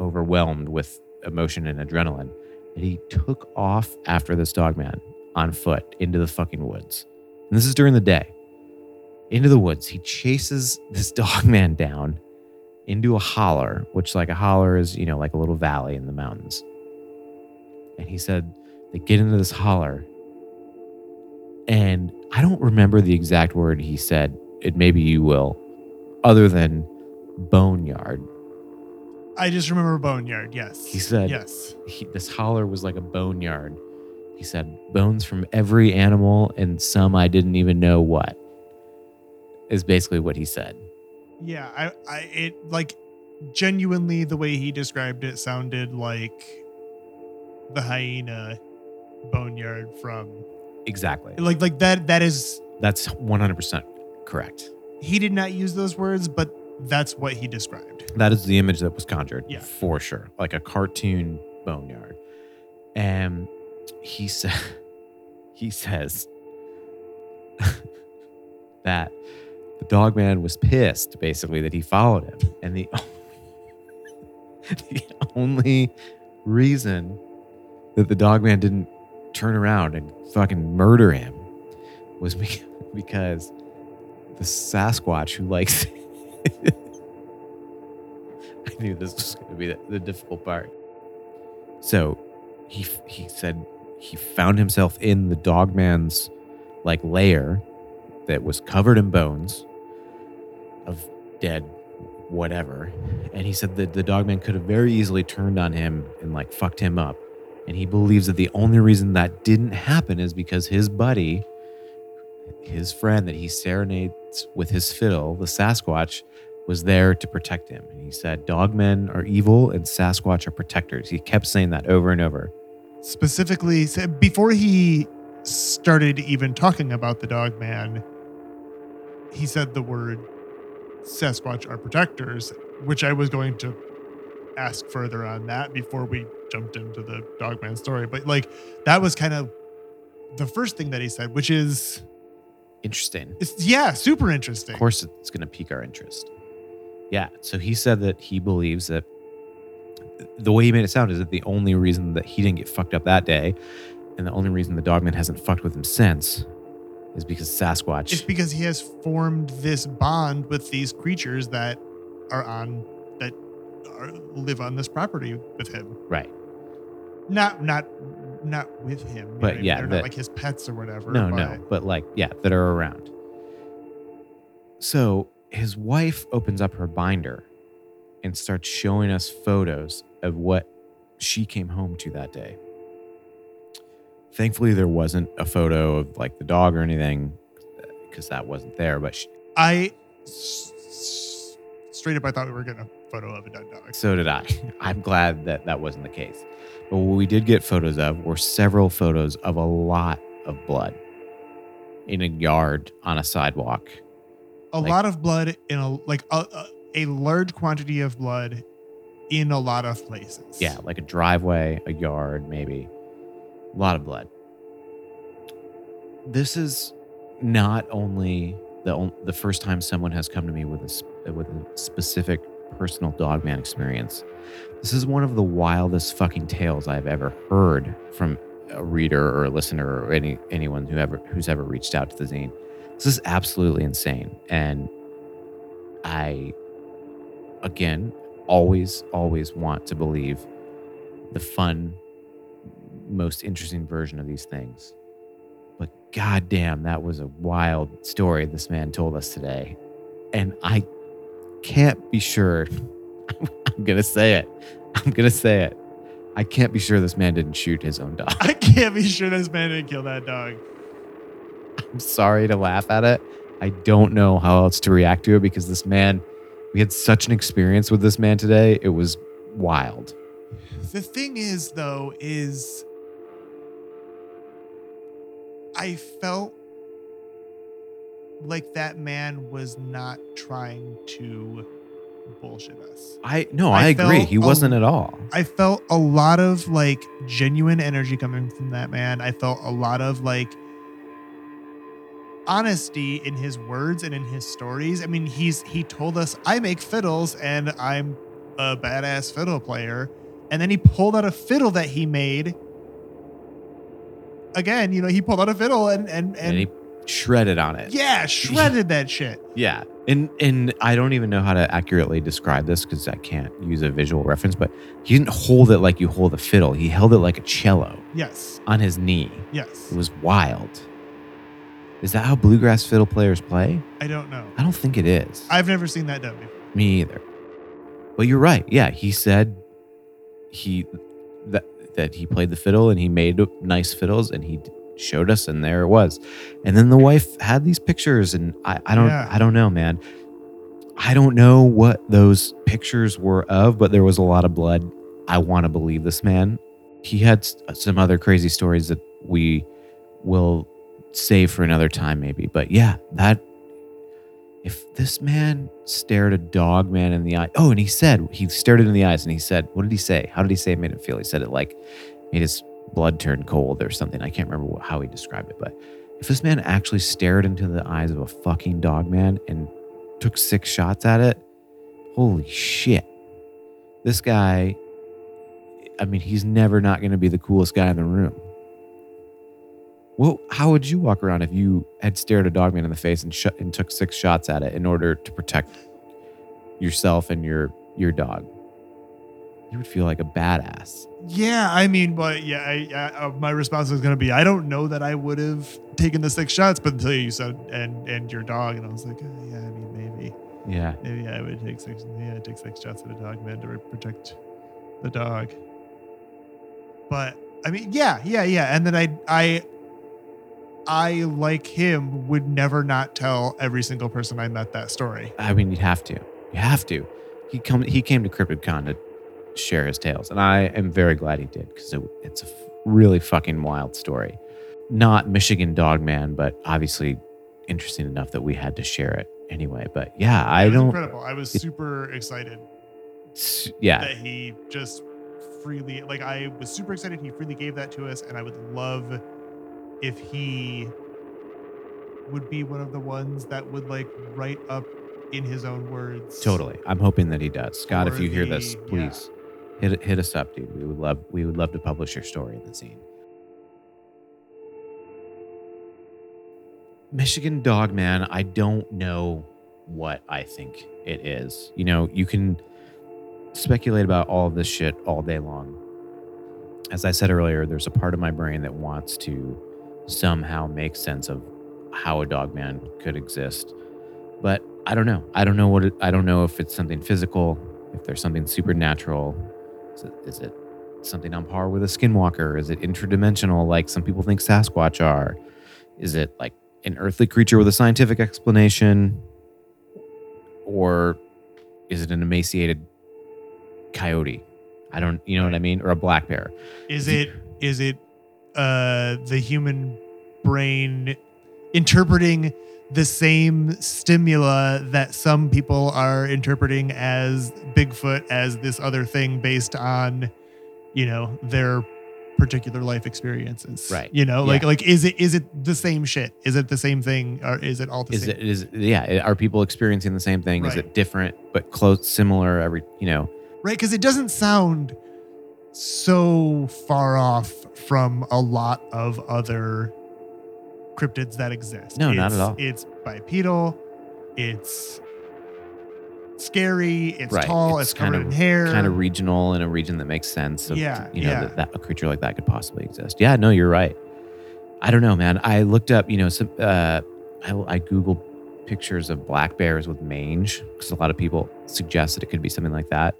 overwhelmed with emotion and adrenaline that he took off after this dog man on foot into the fucking woods. And this is during the day. Into the woods. He chases this (laughs) dog man down into a holler, which like a holler is, you know, like a little valley in the mountains. And he said they get into this holler. And I don't remember the exact word he said. It maybe you will, other than boneyard. I just remember Boneyard. Yes. He said- yes. He, this holler was like a boneyard. He said bones from every animal and some I didn't even know what. Is basically what he said. Yeah, I, I, it like genuinely the way he described it sounded like the hyena boneyard from Exactly. like like that. That is That's 100% correct. he did not use those words, but that's what he described. That is the image that was conjured. Yeah. For sure. Like a cartoon boneyard. And he said (laughs) he says (laughs) that the dog man was pissed basically that he followed him. And the (laughs) the only reason that the dog man didn't turn around and fucking murder him was be- because the Sasquatch who likes (laughs) I knew this was going to be the, the difficult part. So he he said he found himself in the dog man's like lair that was covered in bones of dead whatever and he said that the dog man could have very easily turned on him and like fucked him up and he believes that the only reason that didn't happen is because his buddy his friend that he with his fiddle the sasquatch was there to protect him. And he said, Dogmen are evil and Sasquatch are protectors. He kept saying that over and over. Specifically, before he started even talking about the dog man, he said the word Sasquatch are protectors, which I was going to ask further on that before we jumped into the dogman story. But like that was kind of the first thing that he said, which is Interesting. it's yeah, super interesting. Of course, it's going to pique our interest. Yeah. So he said that he believes that the way he made it sound is that the only reason that he didn't get fucked up that day and the only reason the dogman hasn't fucked with him since is because Sasquatch. It's because he has formed this bond with these creatures that are on that are, live on this property with him. right. Not not not with him. know But what I mean? yeah, they're the- not like his pets or whatever. No, but no, but like, yeah, that are around. So his wife opens up her binder and starts showing us photos of what she came home to that day. Thankfully, there wasn't a photo of like the dog or anything uh, because that wasn't there. But she, I s- straight up, I thought we were getting a photo of a dead dog. so did I. (laughs) I'm glad that that wasn't the case. But what we did get photos of were several photos of a lot of blood in a yard on a sidewalk. A Like- lot of blood in a like a, a, a large quantity of blood in a lot of places. Yeah, like a driveway, a yard, maybe. A lot of blood. This is not only the the first time someone has come to me with a with a specific personal dogman experience. This is one of the wildest fucking tales I've ever heard from a reader or a listener or any anyone who ever who's ever reached out to the zine. This is absolutely insane, and I again always always want to believe the fun most interesting version of these things. But goddamn that was a wild story this man told us today. And i can't be sure (laughs) i'm gonna say it. I'm gonna say it. I can't be sure this man didn't shoot his own dog. (laughs) I can't be sure this man didn't kill that dog. i'm sorry to laugh at it. I don't know how else to react to it because this man we had such an experience with this man today. It was wild. The thing is, though, is I felt like that man was not trying to bullshit us. i no I i, agree he a- wasn't at all I felt a lot of like genuine energy coming from that man. I felt a lot of like honesty in his words and in his stories. I mean, he's he told us I make fiddles and I'm a badass fiddle player. And then he pulled out a fiddle that he made. Again, you know, he pulled out a fiddle and and and, and he shredded on it yeah, shredded that shit. Yeah. And and I don't even know how to accurately describe this because I can't use a visual reference, but he didn't hold it like you hold a fiddle. He held it like a cello Yes. on his knee. Yes. It was wild. Is that how bluegrass fiddle players play? I don't know. I don't think it is. I've never seen that done before. Me either. But you're right. Yeah, he said he that that he played the fiddle and he made nice fiddles and he showed us and there it was. And then the wife had these pictures and I, I don't Yeah. I don't know, man. I don't know what those pictures were of, but there was a lot of blood. I want to believe this man. He had some other crazy stories that we will save for another time, maybe. But yeah, that if this man stared a dog man in the eye, oh, and he said he stared it in the eyes, and he said, "What did he say? How did he say it made him feel?" He said it like made his blood turned cold or something. I can't remember how he described it, but if this man actually stared into the eyes of a fucking dog man and took six shots at it, holy shit! This guy, I mean, he's never not going to be the coolest guy in the room. Well, how would you walk around if you had stared a dog man in the face and, sh- and took six shots at it in order to protect yourself and your your dog? You would feel like a badass. Yeah, I mean, but yeah, I, I, uh, my response was going to be, I don't know that I would have taken the six shots, but until you said and and your dog, and I was like, oh, yeah, I mean, maybe, Yeah, maybe I would take six, yeah, I'd take six shots at a dog man to protect the dog. But I mean, yeah, yeah, yeah, and then I, I, I like him would never not tell every single person I met that story. I mean, you'd have to. You have to. He come. He came to CryptidCon to share his tales, and I am very glad he did because it, it's a really fucking wild story. Not Michigan Dogman, but obviously interesting enough that we had to share it anyway. But yeah, I was don't. incredible. I was it- super excited Yeah, that he just freely like I was super excited he freely gave that to us and I would love if he would be one of the ones that would like write up in his own words. Totally. I'm hoping that he does. Scott, if you hear this, please. yeah. Hit hit us up, dude. We would love we would love to publish your story in the zine. Michigan Dog Man, I don't know what I think it is. You know, you can speculate about all this shit all day long. As I said earlier, there's a part of my brain that wants to somehow make sense of how a dog man could exist. But I don't know. I don't know what it, I don't know if it's something physical, if there's something supernatural. Is it, is it something on par with a skinwalker? Is it interdimensional like some people think Sasquatch are? Is it like an earthly creature with a scientific explanation? Or is it an emaciated coyote? I don't, you know what I mean? Or a black bear. Is it is it uh the human brain interpreting the same stimuli that some people are interpreting as Bigfoot as this other thing based on, you know, their particular life experiences. Right. You know, like Yeah. like is it is it the same shit? Is it the same thing or is it all the Is same? it is yeah? Are people experiencing the same thing? Is it different but close, similar? Every you know, right? Because it doesn't sound so far off from a lot of other cryptids that exist. No, not It's- at all. It's bipedal. It's scary. It's Right. tall. It's It's, covered kind of- in hair. kind of regional in a region that makes sense. Of, Yeah, you know yeah. that, that a creature like that could possibly exist. Yeah, no, you're right. I don't know, man. I looked up, you know, some. Uh, I, I googled pictures of black bears with mange because a lot of people suggest that it could be something like that,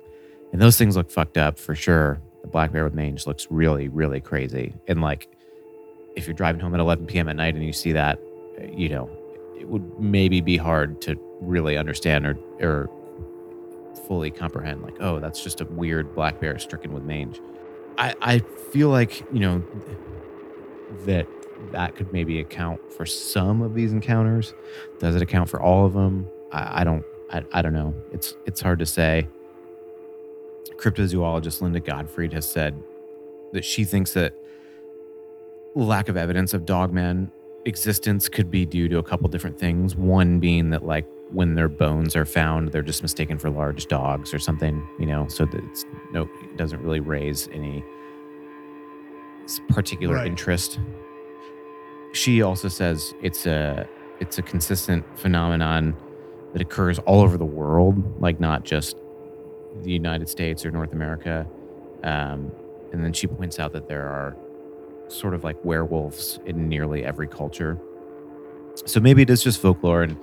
and those things look fucked up for sure. The black bear with mange looks really, really crazy, and like if you're driving home at 11 p.m. at night and you see that, you know, it would maybe be hard to really understand or or fully comprehend like oh that's just a weird black bear stricken with mange. I i feel like you know that that could maybe account for some of these encounters. Does it account for all of them? I, I don't I, I don't know. It's it's hard to say. Cryptozoologist Linda Godfrey has said that she thinks that lack of evidence of dogman existence could be due to a couple different things. One being that like when their bones are found they're just mistaken for large dogs or something you know? So that it's no it doesn't really raise any particular Right. interest. She also says it's a it's a consistent phenomenon that occurs all over the world like not just the united states or north america. Um, and then she points out that there are sort of like werewolves in nearly every culture so maybe it is just folklore and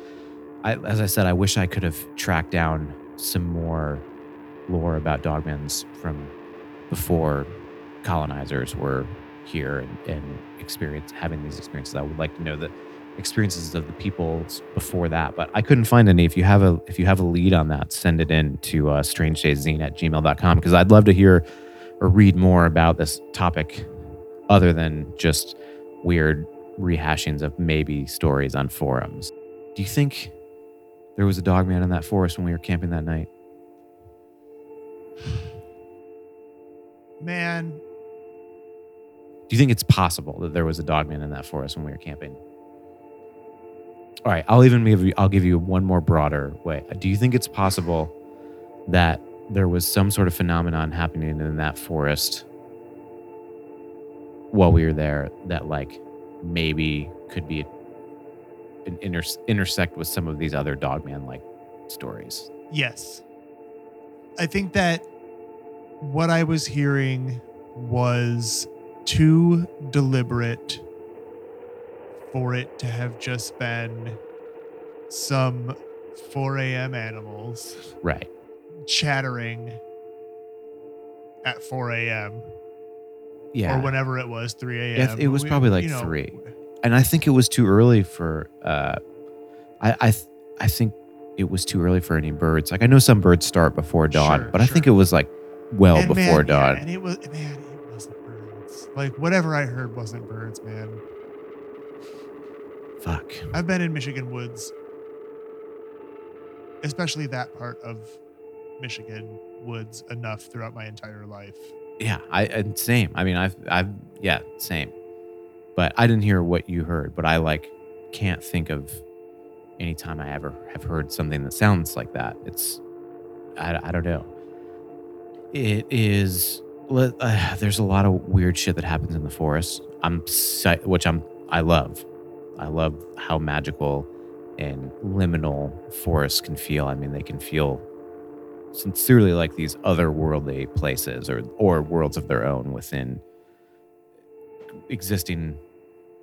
I, as I said, I wish I could have tracked down some more lore about dogmans from before colonizers were here and, and experience having these experiences. I would like to know the experiences of the peoples before that, but I couldn't find any. If you have a if you have a lead on that, send it in to uh, zine at gmail.com because I'd love to hear or read more about this topic other than just weird rehashings of maybe stories on forums. Do you think there was a dog man in that forest when we were camping that night? Man, Do you think it's possible that there was a dog man in that forest when we were camping? All right, I'll even give you I'll give you one more broader way. Do you think it's possible that there was some sort of phenomenon happening in that forest while we were there that like maybe could be an inter- intersect with some of these other dogman like stories? yes. I think that what I was hearing was too deliberate for it to have just been some 4 a.m. animals Right. chattering at 4 a.m. Yeah. or whenever it was 3 a.m. It- it was We- probably like you know, 3. and I think it was too early for. Uh, I I th- I think it was too early for any birds. Like I know some birds start before dawn, Sure, but I think it was like well And before man, yeah, dawn. and it was man, it wasn't birds. Like whatever I heard wasn't birds, man. Fuck. I've been in Michigan woods, especially that part of Michigan woods enough throughout my entire life. Yeah. I and same. I mean, I've I've yeah same. But I didn't hear what you heard. But I like can't think of any time I ever have heard something that sounds like that. It's I, I don't know. It is. Uh, there's a lot of weird shit that happens in the forest. I'm which I'm I love. I love how magical and liminal forests can feel. I mean, they can feel sincerely like these otherworldly places or or worlds of their own within existing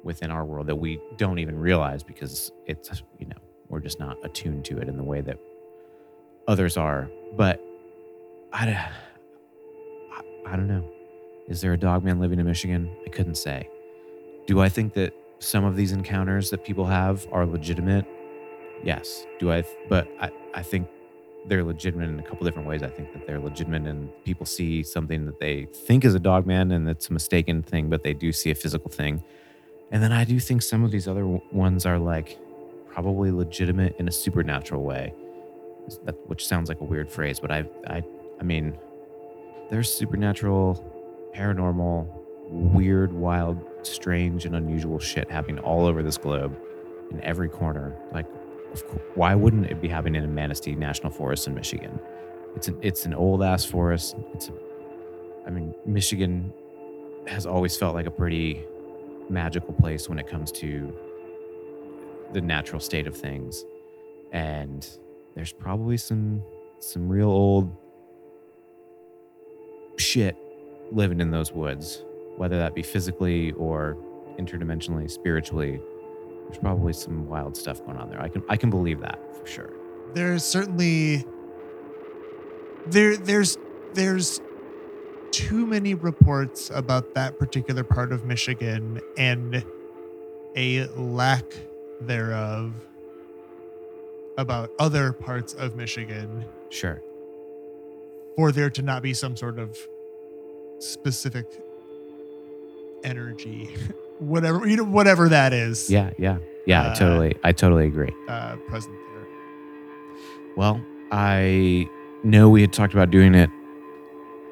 within our world that we don't even realize because it's you know we're just not attuned to it in the way that others are. But i, I, I don't know. Is there a dog man living in michigan? I couldn't say. Do i think that some of these encounters that people have are legitimate? Yes. Do i but i, I think they're legitimate in a couple different ways. I think that they're legitimate and people see something that they think is a dog man and it's a mistaken thing, but they do see a physical thing. And then I do think some of these other ones are like probably legitimate in a supernatural way, that, which sounds like a weird phrase, but I, I, I mean, there's supernatural, paranormal, weird, wild, strange, and unusual shit happening all over this globe in every corner. Like, why wouldn't it be happening in Manistee National Forest in Michigan? It's an it's an old ass forest. It's a, I mean, Michigan has always felt like a pretty magical place when it comes to the natural state of things, and there's probably some some real old shit living in those woods, whether that be physically or interdimensionally, spiritually. There's probably some wild stuff going on there. I can I can believe that for sure. There's certainly there there's there's too many reports about that particular part of Michigan and a lack thereof about other parts of Michigan Sure. for there to not be some sort of specific energy (laughs) whatever you know whatever that is Yeah, yeah. Yeah, I Uh, totally I totally agree. uh present there Well, I know we had talked about doing it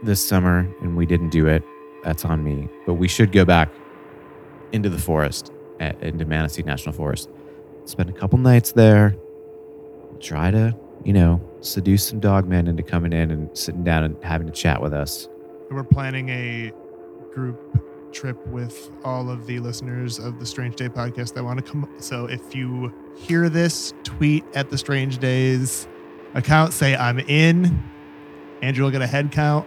this summer and we didn't do it. That's on me. But we should go back into the forest, at, into Manistee National Forest. Spend a couple nights there. Try to, you know, seduce some dogmen into coming in and sitting down and having a chat with us. we're planning a group trip with all of the listeners of the Strange Day podcast that want to come. So if you hear this, tweet at the Strange Days account, say I'm in. Andrew will get a head count.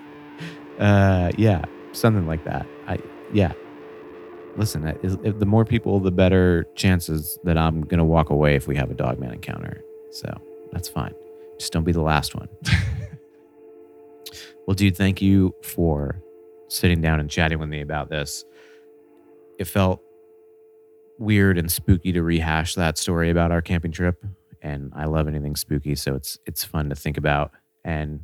(laughs) uh, yeah, something like that. I yeah. Listen, I- if the more people, the better chances that I'm gonna walk away if we have a dogman encounter. So that's fine. Just don't be the last one. (laughs) well, dude, thank you for sitting down and chatting with me about this. It felt weird and spooky to rehash that story about our camping trip, and I love anything spooky, so it's it's fun to think about. And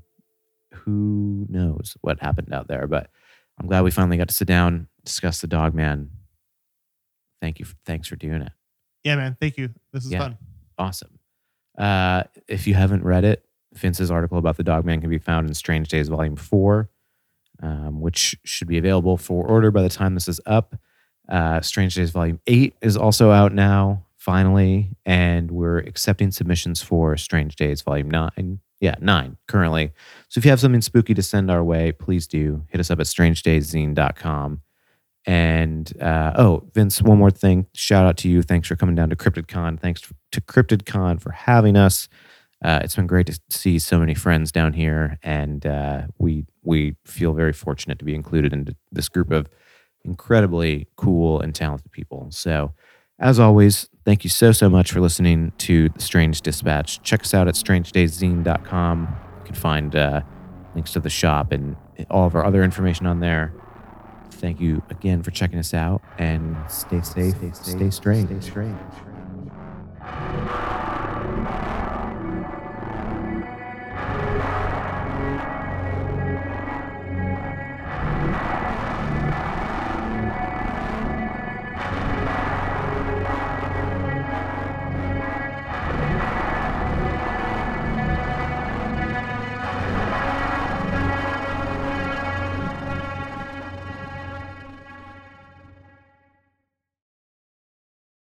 who knows what happened out there, but I'm glad we finally got to sit down, discuss the dog man. Thank you. Thanks for doing it. Yeah, man. Thank you. This is Yeah. fun. Awesome. Uh, if you haven't read it, Vince's article about the dog man can be found in Strange Days Volume 4, um, which should be available for order by the time this is up. Uh, Strange Days Volume 8 is also out now, finally, and we're accepting submissions for Strange Days Volume 9. Yeah, 9 currently. So if you have something spooky to send our way, please do hit us up at strangedayszine.com. And uh, oh, Vince, one more thing. Shout out to you. Thanks for coming down to CryptidCon. Thanks to CryptidCon for having us. Uh, it's been great to see so many friends down here, and uh, we we feel very fortunate to be included in this group of incredibly cool and talented people. So, as always, thank you so so much for listening to the Strange Dispatch. Check us out at strangedayszine.com. You can find uh, links to the shop and all of our other information on there. Thank you again for checking us out and stay safe, stay, strange. Stay strange.